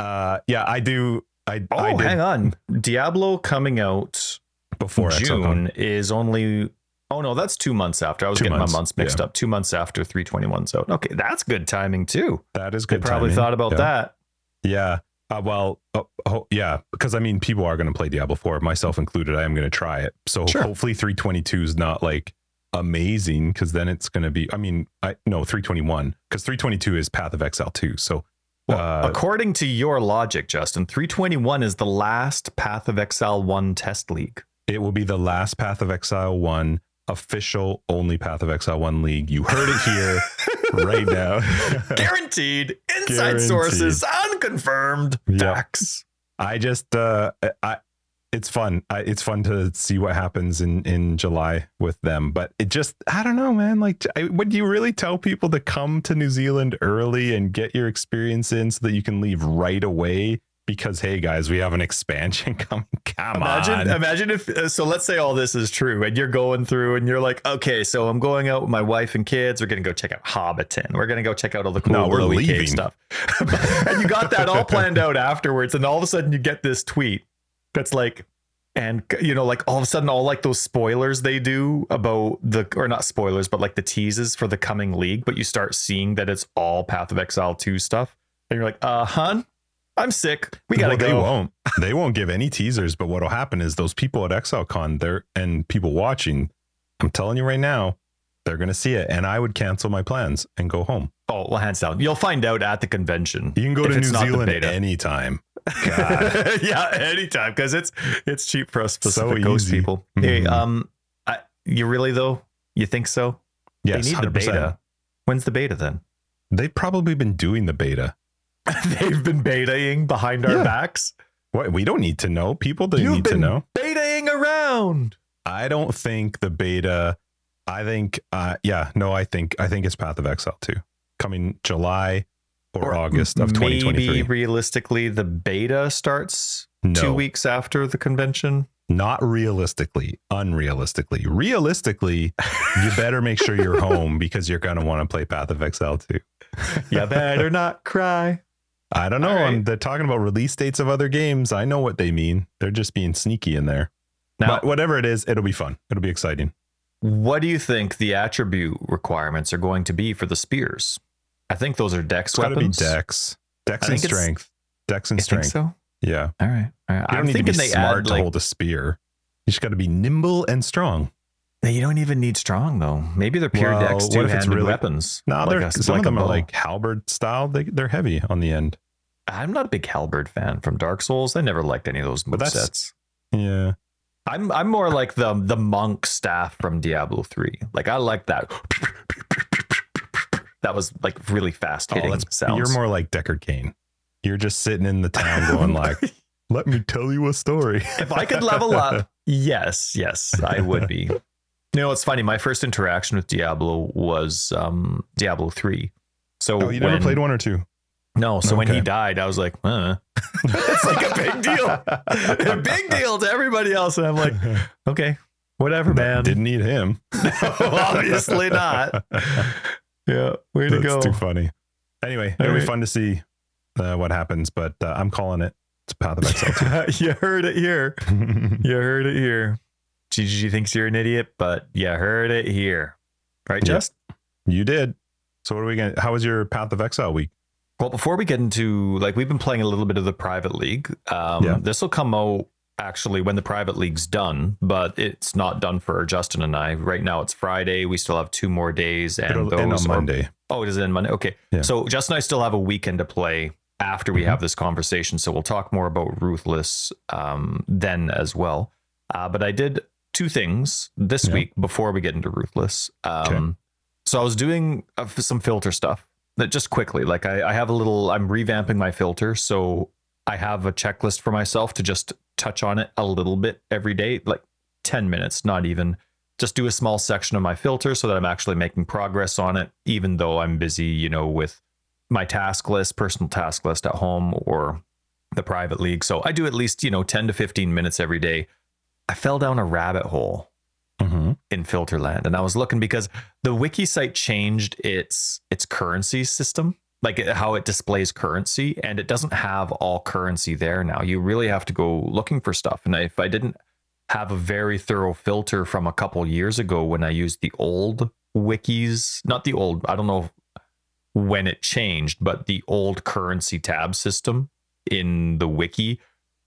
uh yeah, I do I, Oh, I hang on. Diablo coming out before June is only. Oh no, that's two months after. I was Two getting months, my months mixed yeah. up. Two months after 321's out. Okay, that's good timing too. That is They good. probably timing. thought about Yeah. that. Yeah. Uh, well, oh, oh, yeah, because I mean, people are going to play Diablo 4, myself included. I am going to try it. So Sure. hopefully 322 is not like amazing because then it's going to be, I mean, I no 321 because 322 is Path of Exile 2. So Well, uh, according to your logic, Justin, 321 is the last Path of Exile 1 test league. It will be the last Path of Exile 1 official only Path of Exile 1 league. You heard it here right now. Guaranteed. Inside Guaranteed. sources, unconfirmed Yep. facts. I just uh I it's fun. I, it's fun to see what happens in in July with them, but it just I don't know, man. Like, I, would you really tell people to come to New Zealand early and get your experience in so that you can leave right away? Because hey, guys, we have an expansion coming. Come Imagine, on. imagine if uh, so. Let's say all this is true, and you're going through, and you're like, okay, so I'm going out with my wife and kids. We're gonna go check out Hobbiton. We're gonna go check out all the cool No, we're leaving. stuff. and you got that all planned out afterwards, and all of a sudden you get this tweet that's like, and you know, like all of a sudden, all like those spoilers they do about the, or not spoilers, but like the teases for the coming league. But you start seeing that it's all Path of Exile two stuff, and you're like, uh, hun. I'm sick. We gotta well, go. They won't. They won't give any teasers. But what'll happen is those people at ExileCon there and people watching. I'm telling you right now, they're gonna see it, and I would cancel my plans and go home. Oh, well, hands down. You'll find out at the convention. You can go to New the Zealand anytime. God. yeah, anytime because it's it's cheap for us So Pacific Coast easy. people. Hey, Mhm. um, I, you really though? You think so? Yes, they need 100%. beta. When's the beta then? They've probably been doing the beta. They've been betaing behind our Yeah. backs. What we don't need to know. People don't You've need to know. betaing around. I don't think the beta. I think, uh, yeah, no, I think, I think it's Path of Exile too, coming July or, August of maybe 2023. realistically, the beta starts No, two weeks after the convention. not realistically, unrealistically. Realistically, you better make sure you're home because you're gonna want to play Path of Exile too. You better not cry. I don't know. Right. I'm, they're talking about release dates of other games. I know what they mean. They're just being sneaky in there. Now, but whatever it is, it'll be fun. It'll be exciting. what do you think the attribute requirements are going to be for the spears? I think those are dex It's got to be weapons. Dex, Dex I and strength, Dex and strength. so? Yeah, All right. All right. you don't I'm need to be they smart add to like hold a spear. You just got to be nimble and strong. You don't even need strong though. Maybe they're pure Well, dex what if it's really- weapons. No, like they're, a- some like of them are like halberd style. They they're heavy on the end. I'm not a big halberd fan from Dark Souls. I never liked any of those But move that's- sets. Yeah, I'm I'm more like the the monk staff from Diablo 3. Like I like that. That was like really fast oh, hitting that's sounds. you're more like Deckard Cain. You're just sitting in the town going like, "Let me tell you a story." if I could level up, yes, yes, I would be. You know, it's funny. My first interaction with Diablo was um, Diablo 3. So Oh, you never played one or two? No, so when he died, I was like, uh. it's like a big deal. a big deal to everybody else. And I'm like, okay, whatever, man. Didn't need him. Obviously not. Yeah, way to That's go. too funny. Anyway, it'll be fun to see uh, what happens, but uh, I'm calling it. It's Path of Exile you heard it here. You heard it here. GG thinks you're an idiot, but you heard it here. Right. Just? you did. So what are we going to, how was your Path of Exile week? Well, before we get into like we've been playing a little bit of the private league. Um, Yeah. This will come out actually when the private league's done, but it's not done for Justin and I. Right now it's Friday. We still have two more days, and It'll those end on are- Monday. oh, it is in Monday. Okay, Yeah. so Justin and I still have a weekend to play after we Mhm. have this conversation. So we'll talk more about Ruthless um, then as well. Uh, but I did two things this Yeah. week before we get into Ruthless. Um, Okay. So I was doing uh, some filter stuff that just quickly, like I, I have a little, I'm revamping my filter. So I have a checklist for myself to just touch on it a little bit every day, like 10 minutes, not even just do a small section of my filter so that I'm actually making progress on it, even though I'm busy, you know, with my task list, personal task list at home or the private league. So I do at least, you know, 10 to 15 minutes every day. I fell down a rabbit hole Mhm. in Filterland, and I was looking because the wiki site changed its its currency system, like how it displays currency, and it doesn't have all currency there now. You really have to go looking for stuff. And if I didn't have a very thorough filter from a couple years ago when I used the old wikis, not the old, I don't know when it changed, but the old currency tab system in the wiki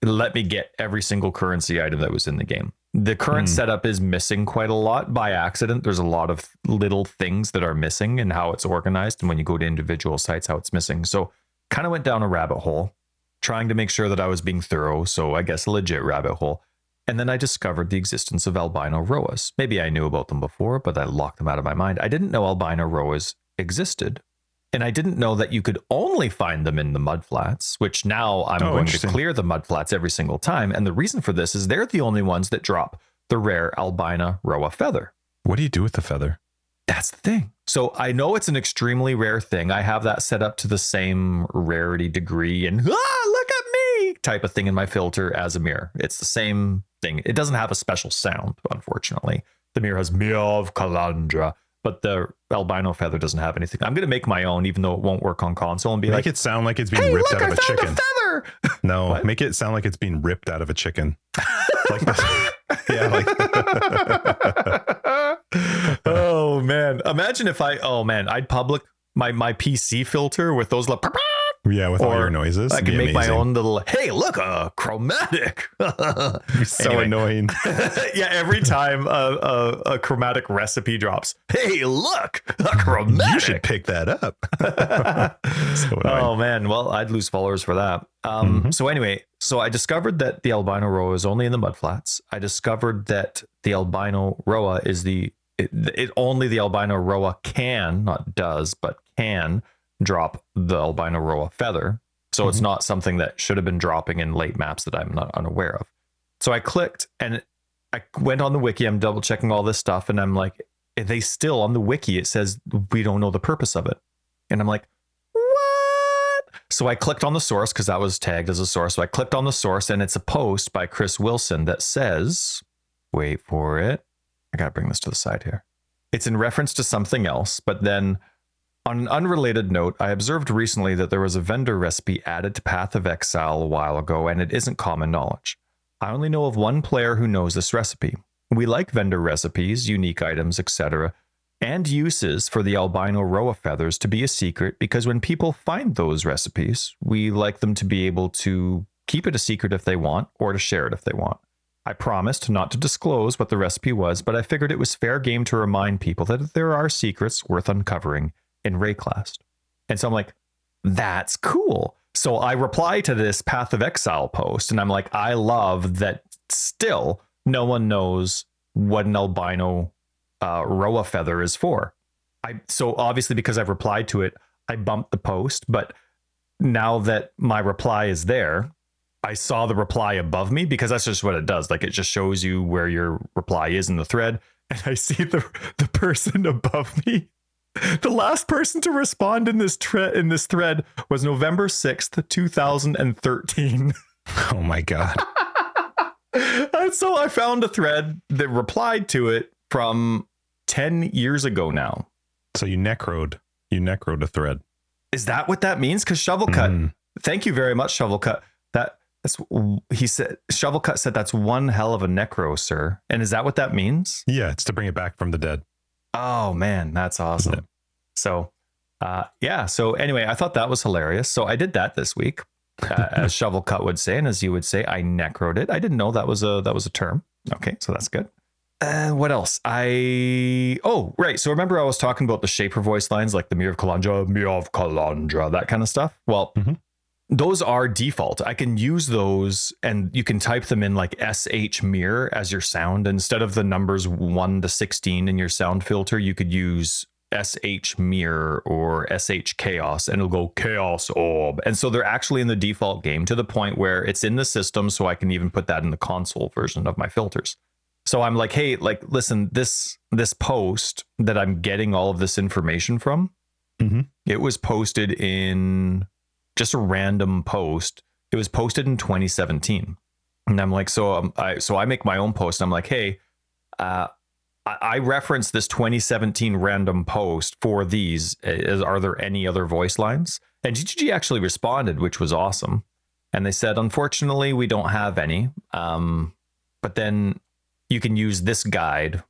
let me get every single currency item that was in the game. The current Hmm. setup is missing quite a lot by accident. There's a lot of little things that are missing and how it's organized. And when you go to individual sites, how it's missing. So kind of went down a rabbit hole trying to make sure that I was being thorough. So I guess a legit rabbit hole. And then I discovered the existence of albino rhoas. Maybe I knew about them before, but I locked them out of my mind. I didn't know albino rhoas existed. And I didn't know that you could only find them in the mudflats, which now I'm Oh, going to clear the mudflats every single time. And the reason for this is they're the only ones that drop the rare albino rhoa feather. What do you do with the feather? That's the thing. So I know it's an extremely rare thing. I have that set up to the same rarity degree and ah, look at me type of thing in my filter as a mirror. It's the same thing. It doesn't have a special sound, unfortunately. The mirror has Miav Kalandra, but the albino feather doesn't have anything. I'm gonna make my own, even though it won't work on console, and be Make like, it sound like it's being "Hey, ripped look, out I of a chicken. a feather!" No, What? make it sound like it's being ripped out of a chicken. Like this. yeah, like oh man! Imagine if I. Oh man, I'd public my my PC filter with those like Yeah, with all your noises. I can make my own little. Hey, look, a chromatic. So annoying. yeah, every time a, a, a chromatic recipe drops, hey, look, a chromatic. You should pick that up. So oh man, well, I'd lose followers for that. Um, Mhm. So anyway, so I discovered that the albino rhoa is only in the mudflats. I discovered that the albino rhoa is the it, it only the albino rhoa can, not does, but can drop the albino rhoa feather. So it's Mhm. not something that should have been dropping in late maps that I'm not unaware of. So I clicked and I went on the wiki. I'm double checking all this stuff, and I'm like, they still on the wiki it says we don't know the purpose of it, and I'm like, what? So I clicked on the source because that was tagged as a source. So I clicked on the source, and it's a post by Chris Wilson that says, wait for it. I gotta bring this to the side here. It's in reference to something else, but then on an unrelated note, I observed recently that there was a vendor recipe added to Path of Exile a while ago, and it isn't common knowledge. I only know of one player who knows this recipe. We like vendor recipes, unique items, etc., and uses for the albino rhoa feathers to be a secret because when people find those recipes, we like them to be able to keep it a secret if they want or to share it if they want. I promised not to disclose what the recipe was, but I figured it was fair game to remind people that there are secrets worth uncovering in Wraeclast. And so I'm like, that's cool. So I reply to this Path of Exile post, and I'm like, I love that still no one knows what an albino uh, rhoa feather is for. I so obviously because I've replied to it, I bumped the post, but now that my reply is there, I saw the reply above me because that's just what it does. Like it just shows you where your reply is in the thread, and I see the the person above me. The last person to respond in this thread in this thread was November sixth, two thousand and thirteen. Oh my god. and so I found a thread that replied to it from 10 years ago now. So you necroed. You necroed a thread. Is that what that means? Because Shovel Cut, Mm. thank you very much, Shovel Cut. That that's he said Shovel Cut said that's one hell of a necro, sir. And is that what that means? Yeah, it's to bring it back from the dead. Oh man, that's awesome. Yeah. So uh yeah, so anyway, I thought that was hilarious. So I did that this week. Uh, as Shovel Cut would say, and as you would say, I necroed it. I didn't know that was a that was a term. Okay, so that's good. Uh, what else? I oh right. So remember I was talking about the shaper voice lines like the Mirror of Kalandra, Mirror of Kalandra, that kind of stuff. Well, Mhm. Those are default. I can use those, and you can type them in like sh mirror as your sound instead of the numbers one to sixteen in your sound filter. You could use sh mirror or sh chaos, and it'll go chaos orb. And so they're actually in the default game to the point where it's in the system, so I can even put that in the console version of my filters. So I'm like, hey, like, listen, this this post that I'm getting all of this information from, Mhm. it was posted in just a random post. It was posted in 2017, and I'm like, so um, I so I make my own post. I'm like, hey, uh, I, I reference this 2017 random post for these. Is, are there any other voice lines? And GGG actually responded, which was awesome. And they said, unfortunately, we don't have any. Um, but then you can use this guide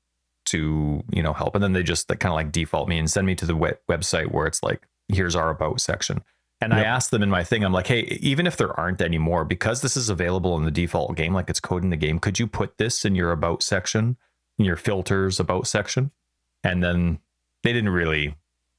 to you know help and then they just kind of like default me and send me to the web- website where it's like here's our about section and i asked them in my thing i'm like hey even if there aren't any more because this is available in the default game like it's code in the game could you put this in your about section in your filters about section and then they didn't really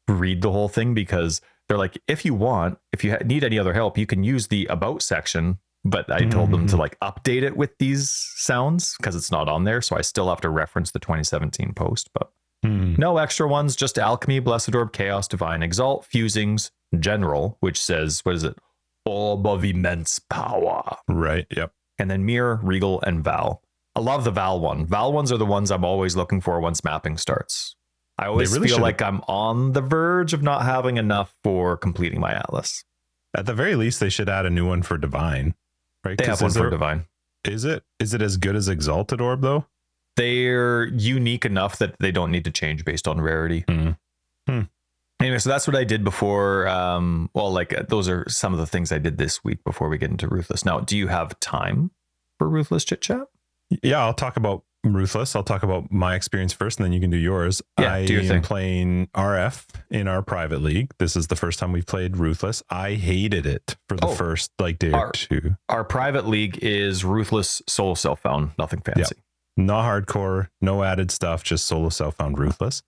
read the whole thing because they're like if you want if you need any other help you can use the about section but i told them to Mhm. like update it with these sounds because it's not on there so i still have to reference the 2017 post but Hmm. no extra ones just alchemy blessed orb chaos divine exalt fusings general which says what is it orb of immense power Right. Yep. and then mirror regal and val i love the val one val ones are the ones i'm always looking for once mapping starts i always really feel should've- like i'm on the verge of not having enough for completing my atlas At the very least, they should add a new one for divine. Right? they have one for there- divine Is it? Is it as good as Exalted Orb though? they're unique enough that they don't need to change based on rarity. Hmm. Hmm. Anyway, so that's what I did before. Um, well, like uh, those are some of the things I did this week before we get into Ruthless. Now, do you have time for Ruthless chit chat? Yeah, I'll talk about Ruthless. I'll talk about my experience first, and then you can do yours. Yeah, I do your am thing. playing RF in our private league. This is the first time we've played Ruthless. I hated it for the Oh. first like day or Our- two. Our private league is ruthless solo self found, nothing fancy. Not hardcore, no added stuff, just solo self found Ruthless.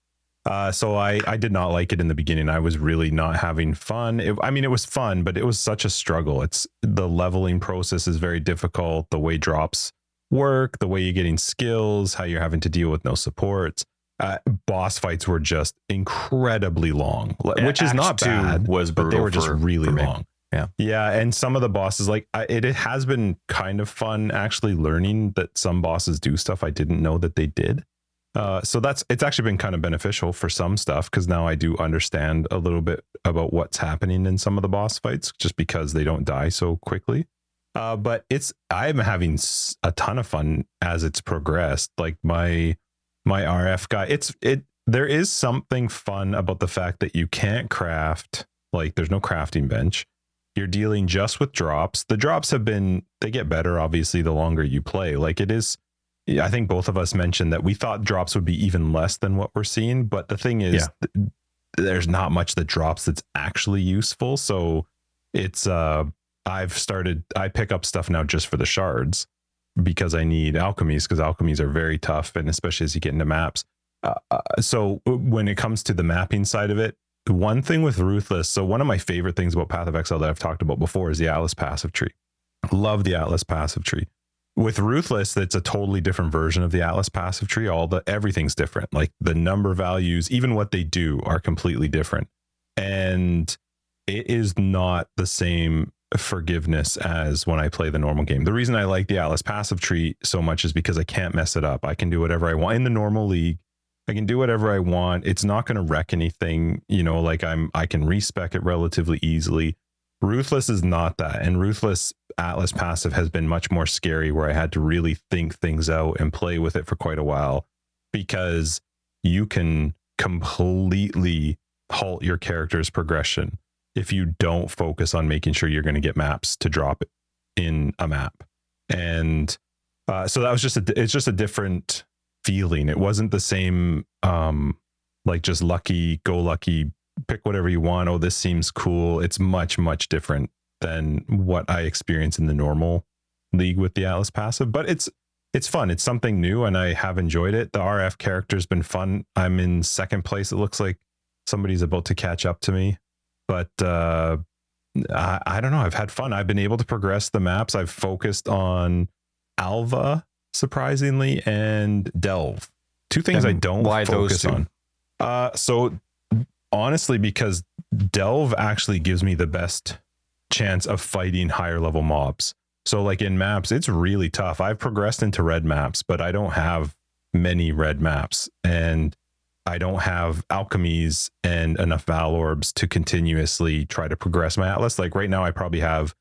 Uh, so I I did not like it in the beginning. I was really not having fun. It, I mean, it was fun, but it was such a struggle. It's the leveling process is very difficult. The way drops work, the way you're getting skills, how you're having to deal with no supports. Uh, boss fights were just incredibly long, Yeah, which is not bad, was but they were just for- really for long. Yeah. yeah, and some of the bosses, like I, it, it has been kind of fun actually learning that some bosses do stuff I didn't know that they did. Uh, so that's it's actually been kind of beneficial for some stuff because now I do understand a little bit about what's happening in some of the boss fights just because they don't die so quickly. Uh, but it's I'm having a ton of fun as it's progressed. Like my my RF guy, it's it there is something fun about the fact that you can't craft like there's no crafting bench. You're dealing just with drops. The drops have been they get better obviously the longer you play. Like it is I think both of us mentioned that we thought drops would be even less than what we're seeing, but the thing is th- there's not much that drops that's actually useful. So it's uh I've started I pick up stuff now just for the shards because I need alchemies because alchemies are very tough and especially as you get into maps. Uh, uh, so when it comes to the mapping side of it, one thing with Ruthless, so one of my favorite things about Path of Exile that I've talked about before is the Atlas passive tree. Love the Atlas passive tree. With Ruthless, that's a totally different version of the Atlas passive tree. All the everything's different. Like the number values, even what they do are completely different. And it is not the same forgiveness as when I play the normal game. The reason I like the Atlas passive tree so much is because I can't mess it up. I can do whatever I want in the normal league. I can do whatever I want. It's not going to wreck anything, you know, like I'm I can respec it relatively easily. Ruthless is not that. And Ruthless Atlas passive has been much more scary where I had to really think things out and play with it for quite a while because you can completely halt your character's progression if you don't focus on making sure you're going to get maps to drop in a map. And uh, so that was just a it's just a different feeling. It wasn't the same um like just lucky go lucky pick whatever you want. Oh, this seems cool. It's much much different than what I experience in the normal league with the Atlas passive, but it's it's fun. It's something new and I have enjoyed it. The RF character's been fun. I'm in second place. It looks like somebody's about to catch up to me. But uh I, I don't know. I've had fun. I've been able to progress the maps. I've focused on Alva, surprisingly, and Delve. Two things I don't focus on. Uh, so honestly, because Delve actually gives me the best chance of fighting higher level mobs. So like in maps, it's really tough. I've progressed into red maps, but I don't have many red maps, and I don't have alchemies and enough Val orbs to continuously try to progress my atlas. Like right now, I probably have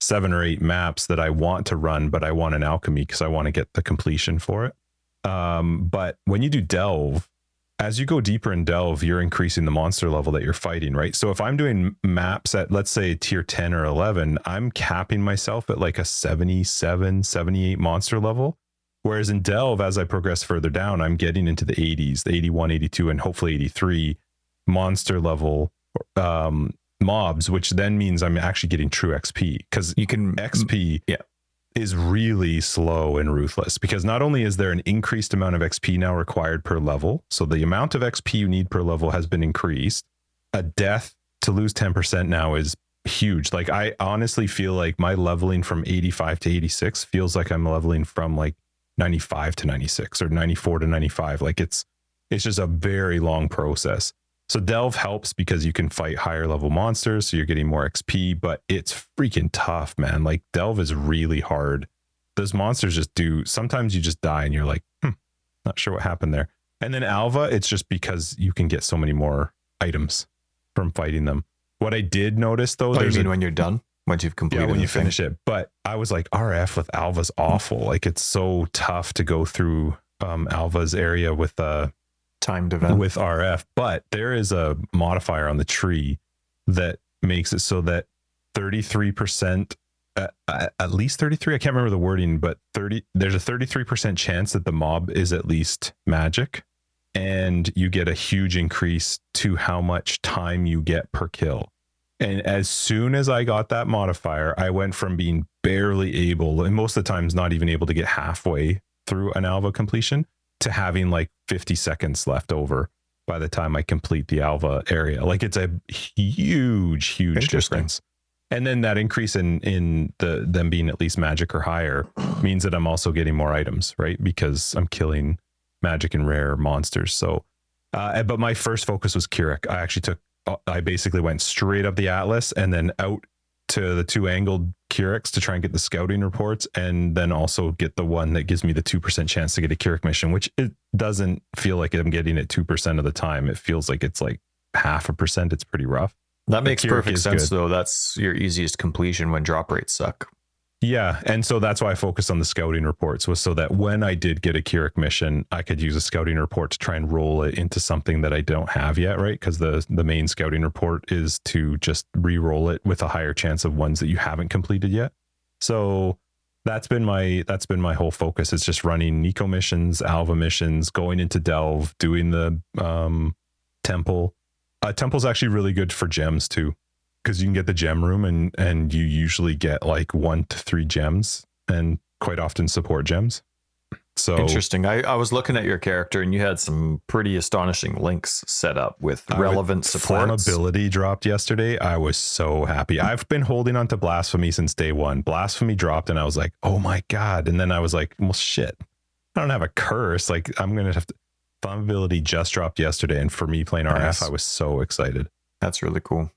seven or eight maps that I want to run, but I want an alchemy because I want to get the completion for it. Um, but when you do delve, as you go deeper and delve, you're increasing the monster level that you're fighting, right? So if I'm doing maps at let's say tier 10 or 11, I'm capping myself at like a 77, 78 monster level. Whereas in delve, as I progress further down, I'm getting into the 80s, the 81, 82, and hopefully 83 monster level um, mobs, which then means I'm actually getting true XP because You can XP yeah. Is really slow and ruthless because not only is there an increased amount of XP now required per level, so the amount of XP you need per level has been increased. A death to lose 10% now is huge. Like I honestly feel like my leveling from 85 to 86 feels like I'm leveling from like 95 to 96 or 94 to 95. Like it's it's just a very long process. So delve helps because you can fight higher level monsters, so you're getting more XP, but it's freaking tough, man. Like delve is really hard. Those monsters just do sometimes you just die and you're like, hmm, not sure what happened there. And then Alva, it's just because you can get so many more items from fighting them. What I did notice though, Oh, you mean a, when you're done? Once you've completed yeah, when you thing? finish it. But I was like, RF with Alva's awful. Like it's so tough to go through um Alva's area with uh timed event. with RF, but there is a modifier on the tree that makes it so that 33% uh, at least 33. I can't remember the wording, but 30. There's a 33% chance that the mob is at least magic, and you get a huge increase to how much time you get per kill. And as soon as I got that modifier, I went from being barely able, and most of the times not even able to get halfway through an alva completion, to having like 50 seconds left over by the time I complete the alva area. Like it's a huge, huge difference. And then that increase in in the them being at least magic or higher means that I'm also getting more items, right? Because I'm killing magic and rare monsters. So, uh, but my first focus was Kirac. I actually took, uh, I basically went straight up the Atlas and then out to the two angled Kiracs to try and get the scouting reports and then also get the one that gives me the 2% chance to get a Kirac mission, which it doesn't feel like I'm getting it 2% of the time. It feels like it's like half a percent. It's pretty rough. That makes perfect sense good. though. That's your easiest completion when drop rates suck. Yeah, and so that's why I focused on the scouting reports was so that when I did get a Kirac mission, I could use a scouting report to try and roll it into something that I don't have yet, right? Because the the main scouting report is to just re-roll it with a higher chance of ones that you haven't completed yet. So that's been my that's been my whole focus. It's just running Niko missions, Alva missions, going into Delve, doing the um, temple. Uh, temple's actually really good for gems too because you can get the gem room and and you usually get like one to three gems and quite often support gems. So interesting. I, I was looking at your character and you had some pretty astonishing links set up with relevant support. Flammability dropped yesterday. I was so happy. I've been holding on to blasphemy since day one. Blasphemy dropped and I was like, oh my God. And then I was like, well shit. I don't have a curse. Like I'm gonna have to flammability just dropped yesterday. And for me playing RF, I was so excited. That's really cool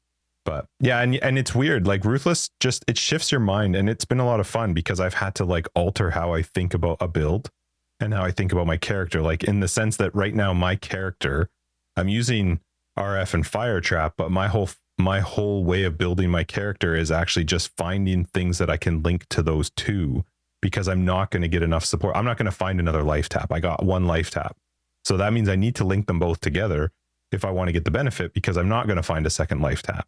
but yeah and and it's weird like ruthless just it shifts your mind and it's been a lot of fun because i've had to like alter how i think about a build and how i think about my character like in the sense that right now my character i'm using rf and fire trap but my whole my whole way of building my character is actually just finding things that i can link to those two because i'm not going to get enough support. I'm not going to find another life tap. I got one life tap. So that means i need to link them both together if i want to get the benefit because i'm not going to find a second life tap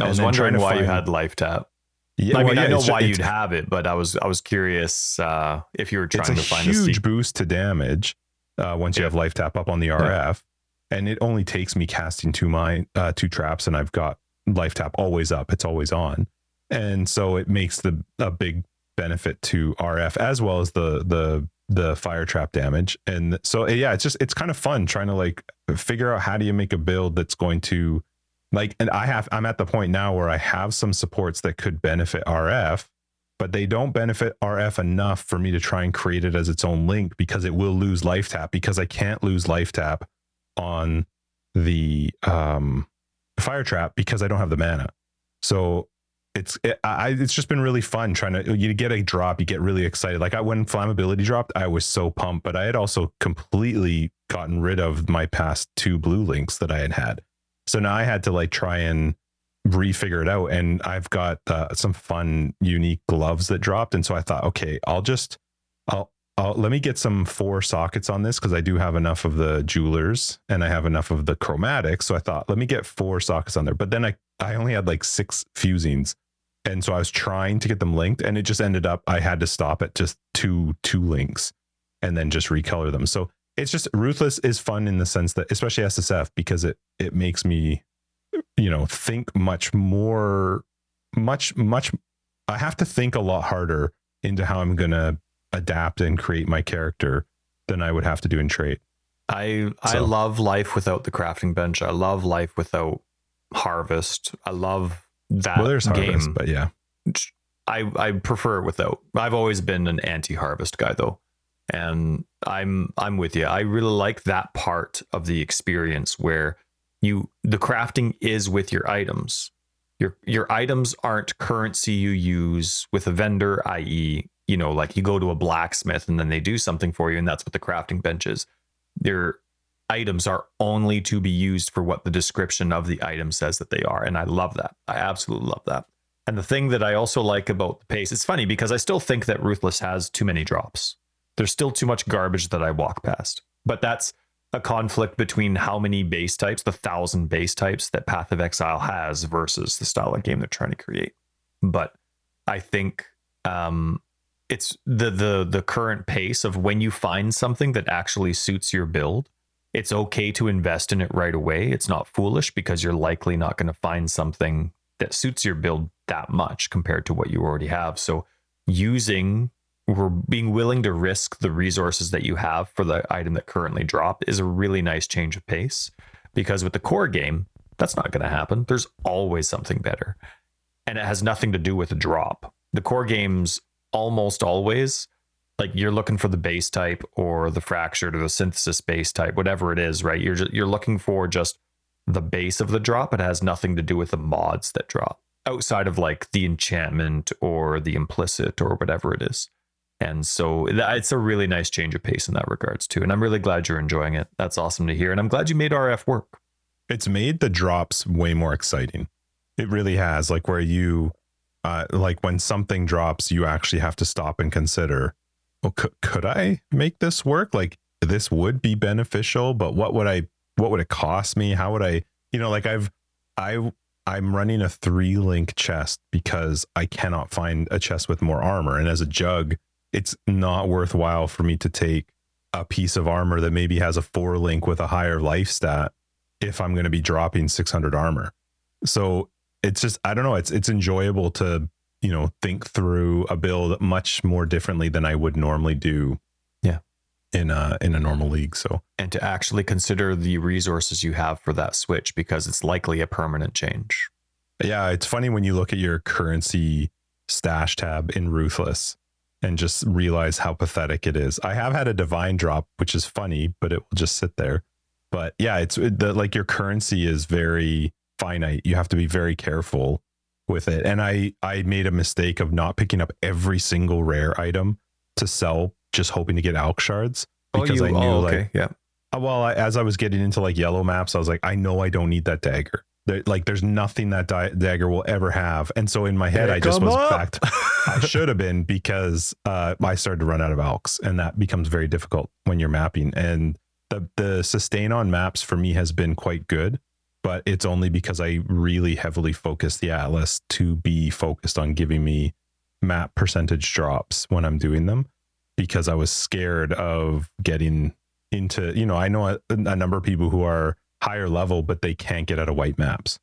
I was wondering why find... you had life tap. Yeah, I mean, yeah, I know why you'd have it, but I was I was curious uh, if you were trying to find a huge boost to damage uh, once you have life tap up on the RF, and it only takes me casting two my uh, two traps, and I've got life tap always up. It's always on, and so it makes the a big benefit to RF as well as the the the fire trap damage. And so yeah, it's just it's kind of fun trying to like figure out how do you make a build that's going to like and i have i'm at the point now where i have some supports that could benefit rf but they don't benefit rf enough for me to try and create it as its own link because it will lose life tap because i can't lose life tap on the um fire trap because i don't have the mana. So it's it, I, it's just been really fun trying to you get a drop you get really excited. Like I, when flammability dropped i was so pumped but i had also completely gotten rid of my past two blue links that i had had so now I had to like try and refigure it out. And I've got uh, some fun, unique gloves that dropped. And so I thought, okay, I'll just, I'll, I'll let me get some four sockets on this because I do have enough of the jewelers and I have enough of the chromatic. So I thought, let me get four sockets on there. But then I, I only had like six fusings. And so I was trying to get them linked and it just ended up, I had to stop at just two, two links and then just recolor them. So it's just ruthless is fun in the sense that especially SSF because it it makes me you know think much more much much I have to think a lot harder into how I'm going to adapt and create my character than I would have to do in trait. I so. I love life without the crafting bench. I love life without harvest. I love that well, there's game. Harvest, but yeah. I I prefer it without. I've always been an anti-harvest guy though and i'm i'm with you i really like that part of the experience where you the crafting is with your items. Your your items aren't currency you use with a vendor i.e you know like you go to a blacksmith and then they do something for you and that's what the crafting bench is. Their items are only to be used for what the description of the item says that they are and i love that. I absolutely love that. And the thing that i also like about the pace it's funny because i still think that ruthless has too many drops there's still too much garbage that I walk past. But that's a conflict between how many base types, the thousand base types that Path of Exile has versus the style of game they're trying to create. But I think um, it's the the the current pace of when you find something that actually suits your build. It's okay to invest in it right away. It's not foolish because you're likely not going to find something that suits your build that much compared to what you already have. So using or being willing to risk the resources that you have for the item that currently dropped is a really nice change of pace because with the core game, that's not going to happen. There's always something better. And it has nothing to do with the drop. The core games almost always like you're looking for the base type or the fractured or the synthesis base type, whatever it is, right? You're just, you're looking for just the base of the drop. It has nothing to do with the mods that drop outside of like the enchantment or the implicit or whatever it is. And so it's a really nice change of pace in that regards too. And I'm really glad you're enjoying it. That's awesome to hear. And I'm glad you made RF work. It's made the drops way more exciting. It really has. Like where you, uh, like when something drops, you actually have to stop and consider, could, could I make this work? Like this would be beneficial, but what would I, what would it cost me? How would I, you know, like I've, I, I'm running a three link chest because I cannot find a chest with more armor. And as a jug, it's not worthwhile for me to take a piece of armor that maybe has a four link with a higher life stat if I'm going to be dropping 600 armor. So it's just I don't know. It's it's enjoyable to you know think through a build much more differently than I would normally do. Yeah, in a in a normal league. So and to actually consider the resources you have for that switch because it's likely a permanent change. Yeah, it's funny when you look at your currency stash tab in Ruthless and just realize how pathetic it is. I have had a divine drop, which is funny, but it will just sit there. But yeah, it's the like your currency is very finite. You have to be very careful with it. And I I made a mistake of not picking up every single rare item to sell, just hoping to get alch shards oh, because oh, you, I knew oh, okay. like yeah. Uh, well, I, as I was getting into like yellow maps, I was like, I know I don't need that dagger. There, like, there's nothing that di- dagger will ever have. And so in my head, I just was up. backed. I should have been because uh, I started to run out of alchs, and that becomes very difficult when you're mapping. And the the sustain on maps for me has been quite good but it's only because I really heavily focused the Atlas to be focused on giving me map percentage drops when I'm doing them because I was scared of getting into, you know, I know a, a number of people who are higher level, but they can't get out of white maps.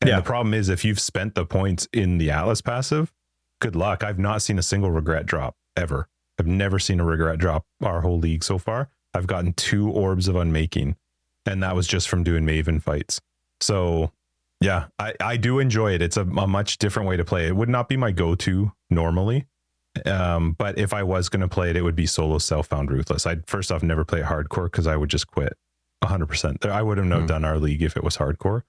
And yeah. the problem is if you've spent the points in the Atlas passive, good luck. I've not seen a single regret drop ever. I've never seen a regret drop our whole league so far. I've gotten two orbs of unmaking, and that was just from doing Maven fights. So yeah, I, I do enjoy it. It's a, a much different way to play. It would not be my go-to normally. Um, but if I was going to play it, it would be solo self-found ruthless. I'd first off never play it hardcore because I would just quit 100%. I would have not mm. done our league if it was hardcore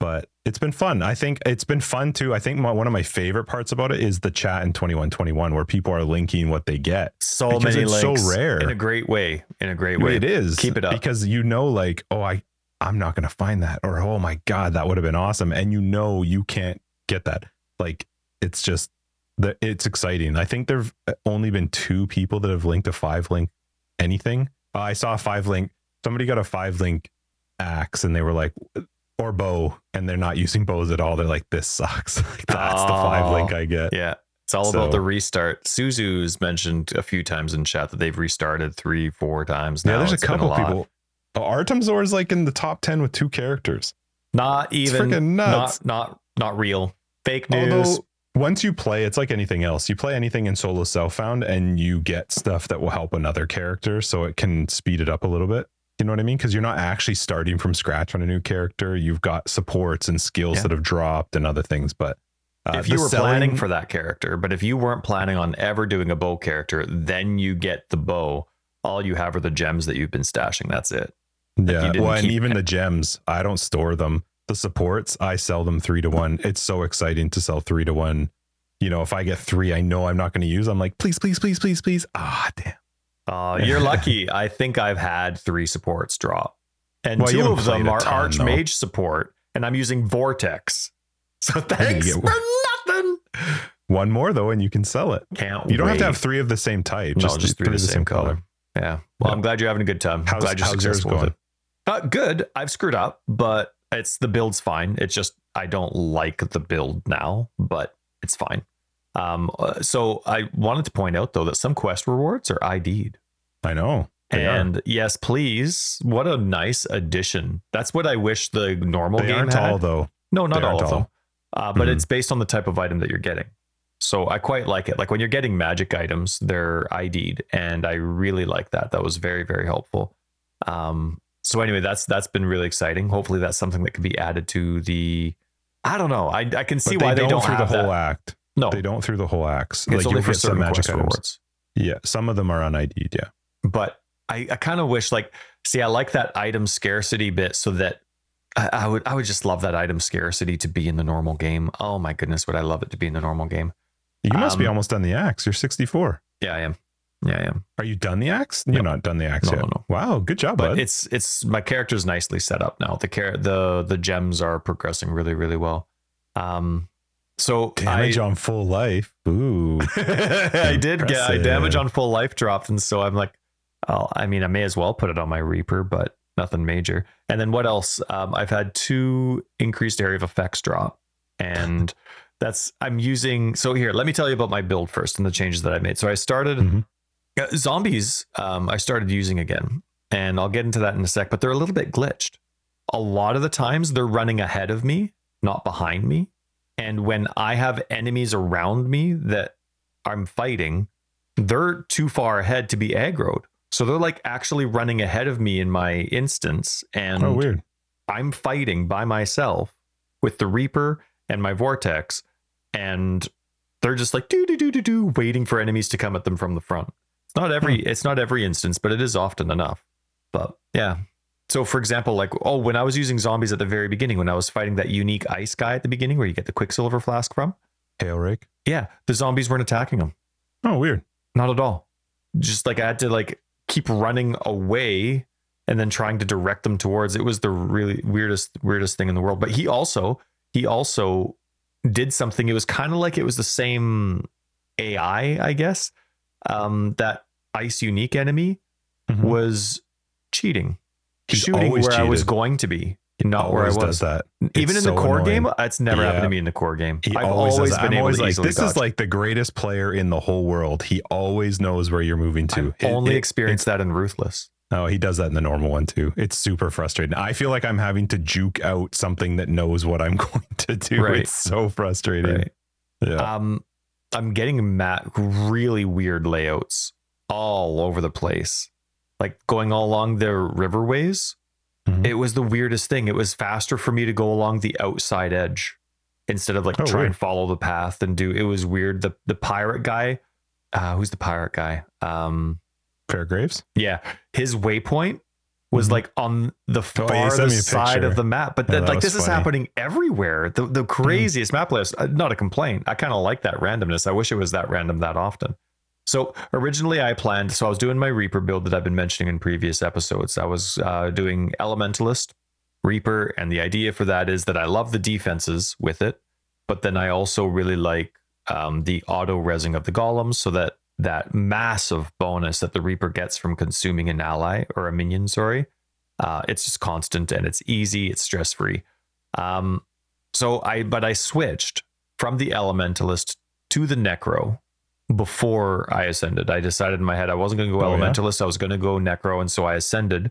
but it's been fun. I think it's been fun too. I think my, one of my favorite parts about it is the chat in 2121 where people are linking what they get. So many links. So rare. In a great way. In a great way. It is. Keep it up. Because you know, like, oh, I, I'm not going to find that. Or, oh my God, that would have been awesome. And you know, you can't get that. Like, it's just, the, it's exciting. I think there've only been two people that have linked a five link anything. Uh, I saw a five link. Somebody got a five link axe and they were like, or bow and they're not using bows at all. They're like, this sucks. like, that's oh, the five link I get. Yeah. It's all so, about the restart. Suzu's mentioned a few times in chat that they've restarted three, four times. Now. Yeah, there's it's a couple a people. Oh, Artemzor is like in the top 10 with two characters. Not even nuts. Not, not, not real. Fake news. Although, once you play, it's like anything else. You play anything in solo self found and you get stuff that will help another character so it can speed it up a little bit. You know what I mean? Because you're not actually starting from scratch on a new character. You've got supports and skills yeah. that have dropped and other things. But uh, if you were selling... planning for that character, but if you weren't planning on ever doing a bow character, then you get the bow. All you have are the gems that you've been stashing. That's it. Yeah. Well, and even the gems, I don't store them. The supports, I sell them three to one. It's so exciting to sell three to one. You know, if I get three, I know I'm not going to use. I'm like, please, please, please, please, please. Ah, damn. Uh, you're lucky. I think I've had three supports drop, and well, two of them are ton, Archmage though. support, and I'm using Vortex. So thanks for nothing. One more though, and you can sell it. Can't you don't wait. have to have three of the same type. No, just, just three, of the same, same color. color. Yeah. Well, yeah. I'm glad you're having a good time. How's, glad you're how's yours going? Uh, good. I've screwed up, but it's the build's fine. It's just I don't like the build now, but it's fine. Um, uh, so I wanted to point out though that some quest rewards are ID'd. I know. They are. And yes, please. What a nice addition. That's what I wish the normal They game aren't had. all though. No, not They all of them. Uh, but Mhm. it's based on the type of item that you're getting. So I quite like it. Like when you're getting magic items, they're ID'd, and I really like that. That was very, very helpful. Um, so anyway, that's that's been really exciting. Hopefully, that's something that could be added to the. I don't know. I, I can see But why they don't through have the whole that. act. No, They don't through the whole axe. it's only you'll for some certain magic items. rewards. Yeah, some of them are on ID'd. Yeah. but I, I kind of wish like see I like that item scarcity bit so that I, I would I would just love that item scarcity to be in the normal game. Oh my goodness, would I love it to be in the normal game? You must be Um, almost done the axe. You're 64. Yeah, I am. Yeah, I am. Are you done the axe? You're not done the axe No, yet. no, no. Wow, good job, But bud. it's it's my character's nicely set up now. The care the the gems are progressing really really well. Um, so Damage I, on full life. Ooh. I did get I damage on full life dropped, and so I'm like, oh, I mean, I may as well put it on my Reaper, but nothing major. And then what else? Um, I've had two increased area of effects drop, and that's I'm using. So here, let me tell you about my build first and the changes that I made. So I started Mhm. uh, zombies. Um, I started using again, and I'll get into that in a sec. But they're a little bit glitched. A lot of the times they're running ahead of me, not behind me. And when I have enemies around me that I'm fighting, they're too far ahead to be aggroed. So they're like actually running ahead of me in my instance. And Oh, weird. I'm fighting by myself with the Reaper and my Vortex. And they're just like do do do do do waiting for enemies to come at them from the front. It's not every hmm. it's not every instance, but it is often enough. But yeah. So for example, like oh, when I was using zombies at the very beginning, when I was fighting that unique ice guy at the beginning where you get the quicksilver flask from, Hailrake. yeah, the zombies weren't attacking him. Oh, weird. Not at all. Just like I had to like keep running away and then trying to direct them towards it was the really weirdest weirdest thing in the world. But he also he also did something. It was kind of like it was the same AI, I guess. Um, that ice unique enemy Mhm. was cheating, He's shooting where I was going to be, and not where I was. does that. Even in It's the core annoying. game, it's never happened to me in the core game. He I've always, always been I'm able always to like, easily this dodge. is like the greatest player in the whole world. He always knows where you're moving to. It- only it- experienced that in Ruthless. Oh, he does that in the normal one too. It's super frustrating. I feel like I'm having to juke out something that knows what I'm going to do. Right. It's so frustrating. Right. Yeah. Um, I'm getting Matt really weird layouts all over the place, like going all along the riverways. Mhm. It was the weirdest thing. It was faster for me to go along the outside edge instead of like Oh, try weird. and follow the path and do. It was weird. The the pirate guy, uh, who's the pirate guy? Um, Fairgraves. yeah, his waypoint was Mhm. like on the Oh, yeah, you sent me a farthest side of the map. But Yeah, then, that like this is happening everywhere. The the craziest map list. uh, Not a complaint. I kind of like that randomness. I wish it was that random that often. So originally I planned. So I was doing my Reaper build that I've been mentioning in previous episodes. I was uh, doing Elementalist, Reaper, and the idea for that is that I love the defenses with it, but then I also really like um, the auto resing of the golems, so that that massive bonus that the Reaper gets from consuming an ally or a minion, sorry, uh, it's just constant and it's easy, it's stress free. Um, so I, but I switched from the Elementalist to the Necro before I ascended. I decided in my head I wasn't going to go Oh, yeah? Elementalist, I was going to go Necro, and so I ascended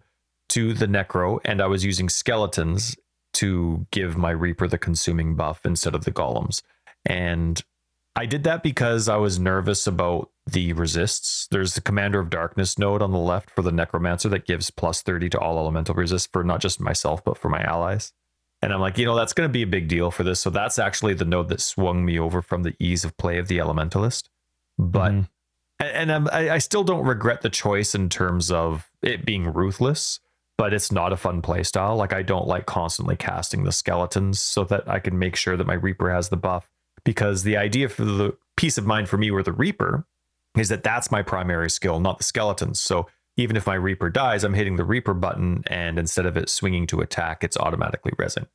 to the Necro, and I was using skeletons to give my Reaper the consuming buff instead of the golems. And I did that because I was nervous about the resists. There's the Commander of Darkness node on the left for the Necromancer that gives plus 30 to all elemental resists for not just myself, but for my allies. And I'm like, you know, that's going to be a big deal for this. So that's actually the node that swung me over from the ease of play of the Elementalist. But Mhm. and, I, I still don't regret the choice in terms of it being ruthless, but it's not a fun playstyle. Like I don't like constantly casting the skeletons so that I can make sure that my Reaper has the buff. Because the idea for the peace of mind for me with the Reaper is that that's my primary skill, not the skeletons. So even if my Reaper dies, I'm hitting the Reaper button, and instead of it swinging to attack, it's automatically resing.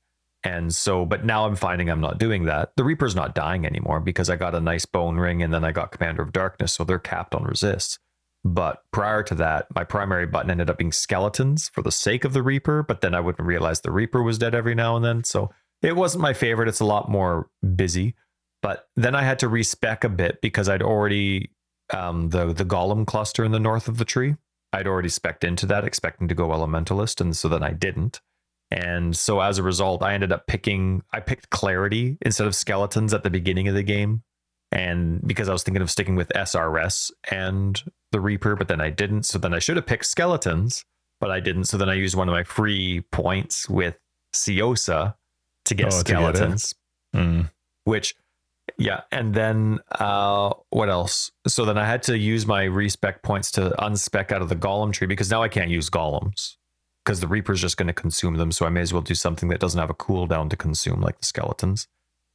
And so, but now I'm finding I'm not doing that. The Reaper's not dying anymore because I got a nice bone ring and then I got Commander of Darkness, so they're capped on resists. But prior to that, my primary button ended up being skeletons for the sake of the Reaper, but then I wouldn't realize the Reaper was dead every now and then. So it wasn't my favorite. It's a lot more busy. But then I had to respec a bit because I'd already um, the the golem cluster in the north of the tree. I'd already specced into that, expecting to go elementalist, and so then I didn't. And so as a result, I ended up picking I picked clarity instead of skeletons at the beginning of the game. And because I was thinking of sticking with SRS and the Reaper, but then I didn't. So then I should have picked skeletons, but I didn't. So then I used one of my free points with Siosa to get Oh, to get skeletons, Mm. which yeah, and then uh, what else? So then I had to use my respec points to unspec out of the golem tree because now I can't use golems because the reaper's just going to consume them. So I may as well do something that doesn't have a cooldown to consume, like the skeletons.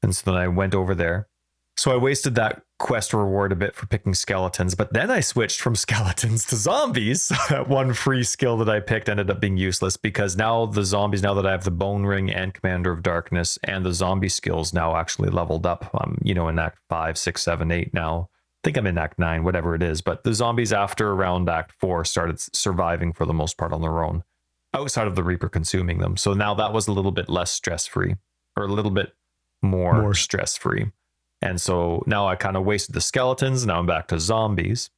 And so then I went over there. So I wasted that quest reward a bit for picking skeletons, but then I switched from skeletons to zombies. That one free skill that I picked ended up being useless because now the zombies, now that I have the Bone Ring and Commander of Darkness, and the zombie skills now actually leveled up. I'm, you know, in Act five, six, seven, eight now. I think I'm in Act nine, whatever it is. But the zombies after around Act four started surviving for the most part on their own, outside of the Reaper consuming them. So now that was a little bit less stress free, or a little bit more, More. stress free. And so now I kind of wasted the skeletons. Now I'm back to zombies.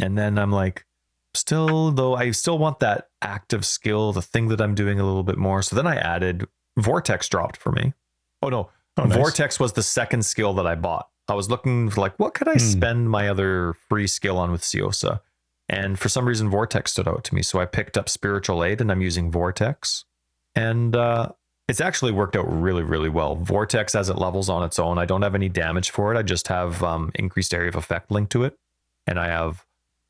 And then I'm like, still, though, I still want that active skill, the thing that I'm doing a little bit more. So then I added Vortex dropped for me. Oh, no. Oh, nice. Vortex was the second skill that I bought. I was looking for like, what could I Hmm. spend my other free skill on with Siosa? And for some reason, Vortex stood out to me. So I picked up Spiritual Aid and I'm using Vortex. And uh, it's actually worked out really, really well. Vortex as it levels on its own. I don't have any damage for it. I just have um, increased area of effect linked to it. And I have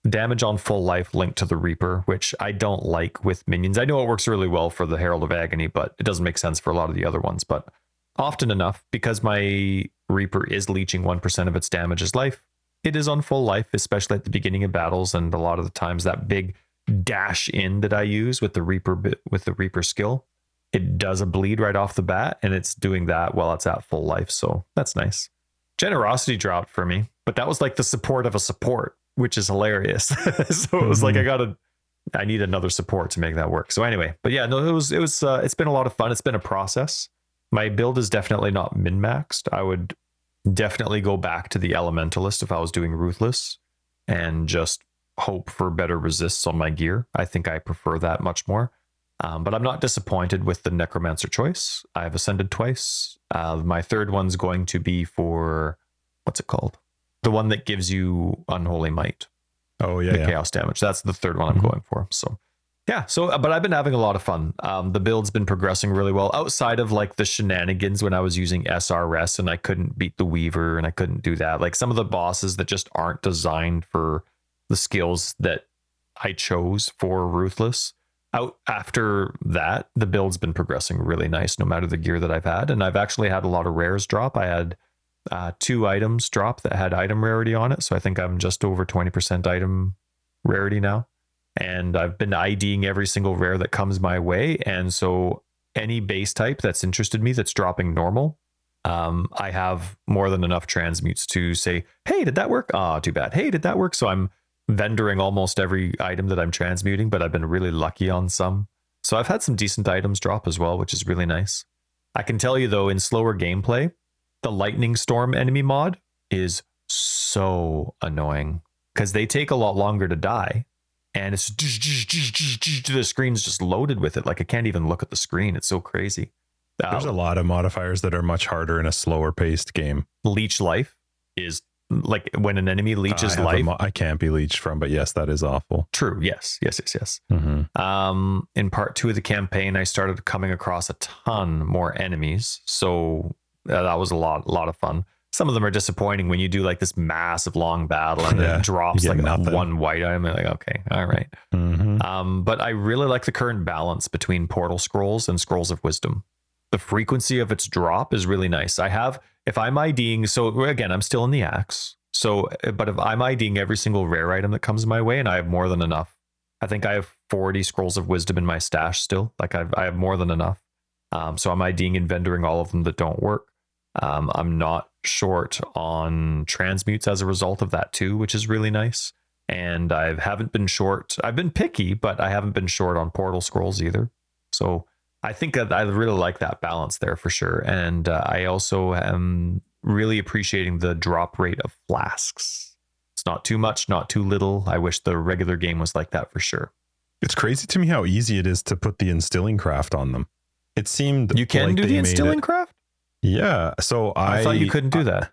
damage on full life linked to the Reaper, which I don't like with minions. I know it works really well for the Herald of Agony, but it doesn't make sense for a lot of the other ones. But often enough, because my Reaper is leeching 1% of its damage as life, it is on full life, especially at the beginning of battles. And a lot of the times that big dash in that I use with the Reaper bit with the Reaper skill, it does a bleed right off the bat, and it's doing that while it's at full life. So that's nice. Generosity dropped for me, but that was like the support of a support, which is hilarious. so it was like I gotta I need another support to make that work. So anyway, but yeah, no, it was it was uh, it's been a lot of fun. It's been a process. My build is definitely not min maxed. I would definitely go back to the elementalist if I was doing ruthless and just hope for better resists on my gear. I think I prefer that much more. Um, but I'm not disappointed with the necromancer choice. I've ascended twice. Uh, my third one's going to be for what's it called? The one that gives you unholy might Oh yeah, the yeah. chaos damage. That's the third one I'm Mhm. going for. So yeah, so uh, but I've been having a lot of fun. Um, the build's been progressing really well outside of like the shenanigans when I was using SRS and I couldn't beat the Weaver and I couldn't do that. Like some of the bosses that just aren't designed for the skills that I chose for Ruthless. Out after that, the build's been progressing really nice, no matter the gear that I've had, and I've actually had a lot of rares drop. I had uh, two items drop that had item rarity on it, so I think I'm just over twenty percent item rarity now. And I've been IDing every single rare that comes my way, and so any base type that's interested me that's dropping normal, um, I have more than enough transmutes to say, "Hey, did that work? Ah, too bad. Hey, did that work?" So I'm vendoring almost every item that I'm transmuting, but I've been really lucky on some. So I've had some decent items drop as well, which is really nice. I can tell you though, in slower gameplay, the lightning storm enemy mod is so annoying because they take a lot longer to die. And it's the screen's just loaded with it. Like I can't even look at the screen. It's so crazy. There's Uh, a lot of modifiers that are much harder in a slower paced game. leech life is like when an enemy leeches I life. mo- I can't be leached from, but yes, that is awful. True. Yes. Yes. Yes. Yes. Mm-hmm. Um, in part two of the campaign, I started coming across a ton more enemies, so uh, that was a lot, a lot of fun. Some of them are disappointing when you do like this massive long battle and Yeah, it drops like nothing. one white item. You're like, okay, all right. Mm-hmm. Um, but I really like the current balance between portal scrolls and scrolls of wisdom. The frequency of its drop is really nice. I have, if I'm IDing, so again, I'm still in the axe. So, uh, but if I'm IDing every single rare item that comes my way, and I have more than enough, I think I have 40 scrolls of wisdom in my stash still. Like I've, I have more than enough. Um, so I'm IDing and vendoring all of them that don't work. Um, I'm not short on transmutes as a result of that too, which is really nice. And I haven't been short. I've been picky, but I haven't been short on portal scrolls either. So I think that I really like that balance there for sure. And uh, I also am really appreciating the drop rate of flasks. It's not too much, not too little. I wish the regular game was like that for sure. It's crazy to me how easy it is to put the instilling craft on them. It seemed You can like do the instilling it- craft? Yeah. So I, I, thought you couldn't do that.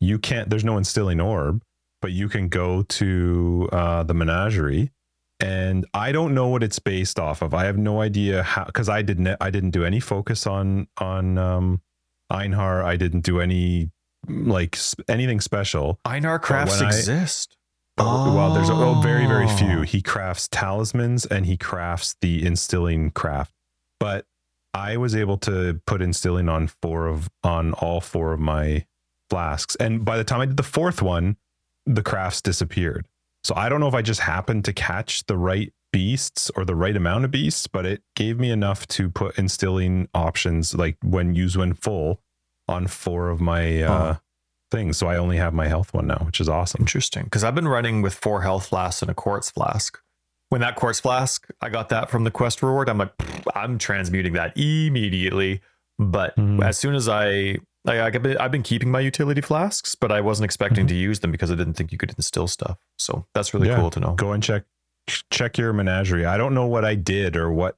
You can't. There's no instilling orb, but you can go to uh, the menagerie, and I don't know what it's based off of. I have no idea how because I didn't. I didn't do any focus on on um, Einhar. I didn't do any like anything special. Einhar crafts when I- exist. Oh. Well, there's oh, very very Oh. few. He crafts talismans and he crafts the instilling craft, but I was able to put instilling on four of on all four of my flasks, and by the time I did the fourth one, the crafts disappeared. So I don't know if I just happened to catch the right beasts or the right amount of beasts, but it gave me enough to put instilling options like when used when full on four of my uh, things. So I only have my health one now, which is awesome. Interesting. Because I've been running with four health flasks and a quartz flask. When that quartz flask, I got that from the quest reward. I'm like, I'm transmuting that immediately. But Mhm. as soon as I, like, I've been, I've been keeping my utility flasks, but I wasn't expecting Mhm. to use them because I didn't think you could instill stuff. So that's really Yeah. cool to know. go and check check your menagerie. I don't know what I did or what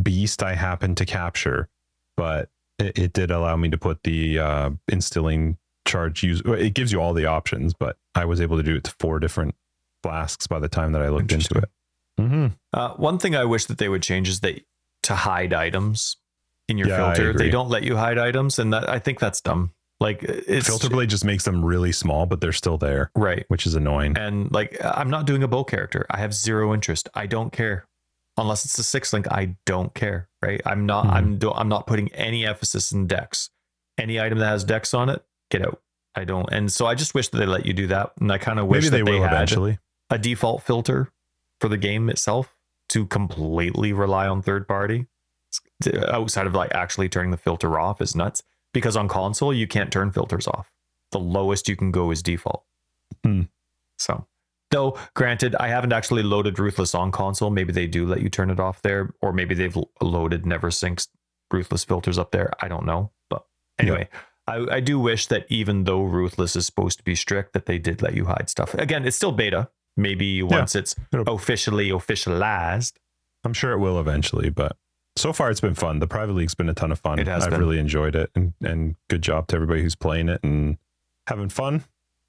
beast I happened to capture, but it, it did allow me to put the uh, instilling charge use. It gives you all the options, but I was able to do it to four different flasks by the time that I looked into it. Mm-hmm. Uh, one thing I wish that they would change is that to hide items in your Yeah, filter, they don't let you hide items, and that I think that's dumb. Like it's Filter blade just makes them really small, but they're still there, right. which is annoying. And like, I'm not doing a bow character. I have zero interest. I don't care, unless it's a six link. I don't care. Right? I'm not. Mhm. I'm. Do, I'm not putting any emphasis in Dex. Any item that has Dex on it, get out. I don't. And so I just wish that they let you do that. And I kind of wish Maybe that they will had eventually. a default filter for the game itself to completely rely on third party to- outside of like actually turning the filter off is nuts. Because on console you can't turn filters off. The lowest you can go is default. Hmm. so though granted i haven't actually loaded ruthless on console. Maybe they do let you turn it off there or maybe they've loaded NeverSink's ruthless filters up there. I don't know. But anyway I, I do wish that even though ruthless is supposed to be strict that they did let you hide stuff. Again it's still beta maybe once it's officially officialized I'm sure it will eventually, but so far it's been fun. The private league's been a ton of fun. It has I've been. really enjoyed it, and and good job to everybody who's playing it and having fun.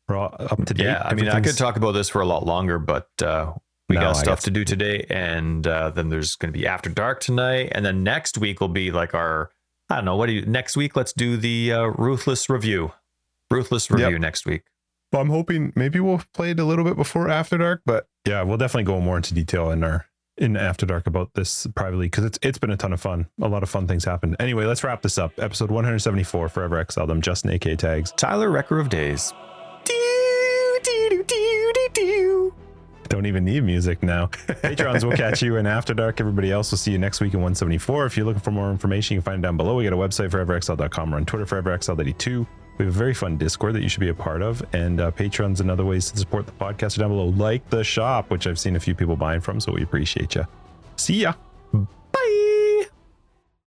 We're all up to date. yeah i mean i could talk about this for a lot longer but uh we No, got stuff to do today and uh, then there's going to be after dark tonight and then next week will be like our i don't know what do you next week let's do the uh, ruthless review ruthless review Yep. next week Well, I'm hoping maybe we'll play it a little bit before After Dark, but yeah, we'll definitely go more into detail in our in After Dark about this privately because it's it's been a ton of fun. A lot of fun things happened. Anyway, let's wrap this up. Episode 174, Forever Exiled. I'm Justin AK Tags. tyler wrecker of days Don't even need music now. Patrons, we'll catch you in After Dark. Everybody else we'll see you next week in 174. If you're looking for more information, you can find it down below. We got a website, foreverxl.com. We're on Twitter, foreverxl82. We have a very fun Discord that you should be a part of, and uh, Patreon's and other ways to support the podcast are down below, like the shop, which I've seen a few people buying from, so we appreciate you. See ya. Bye.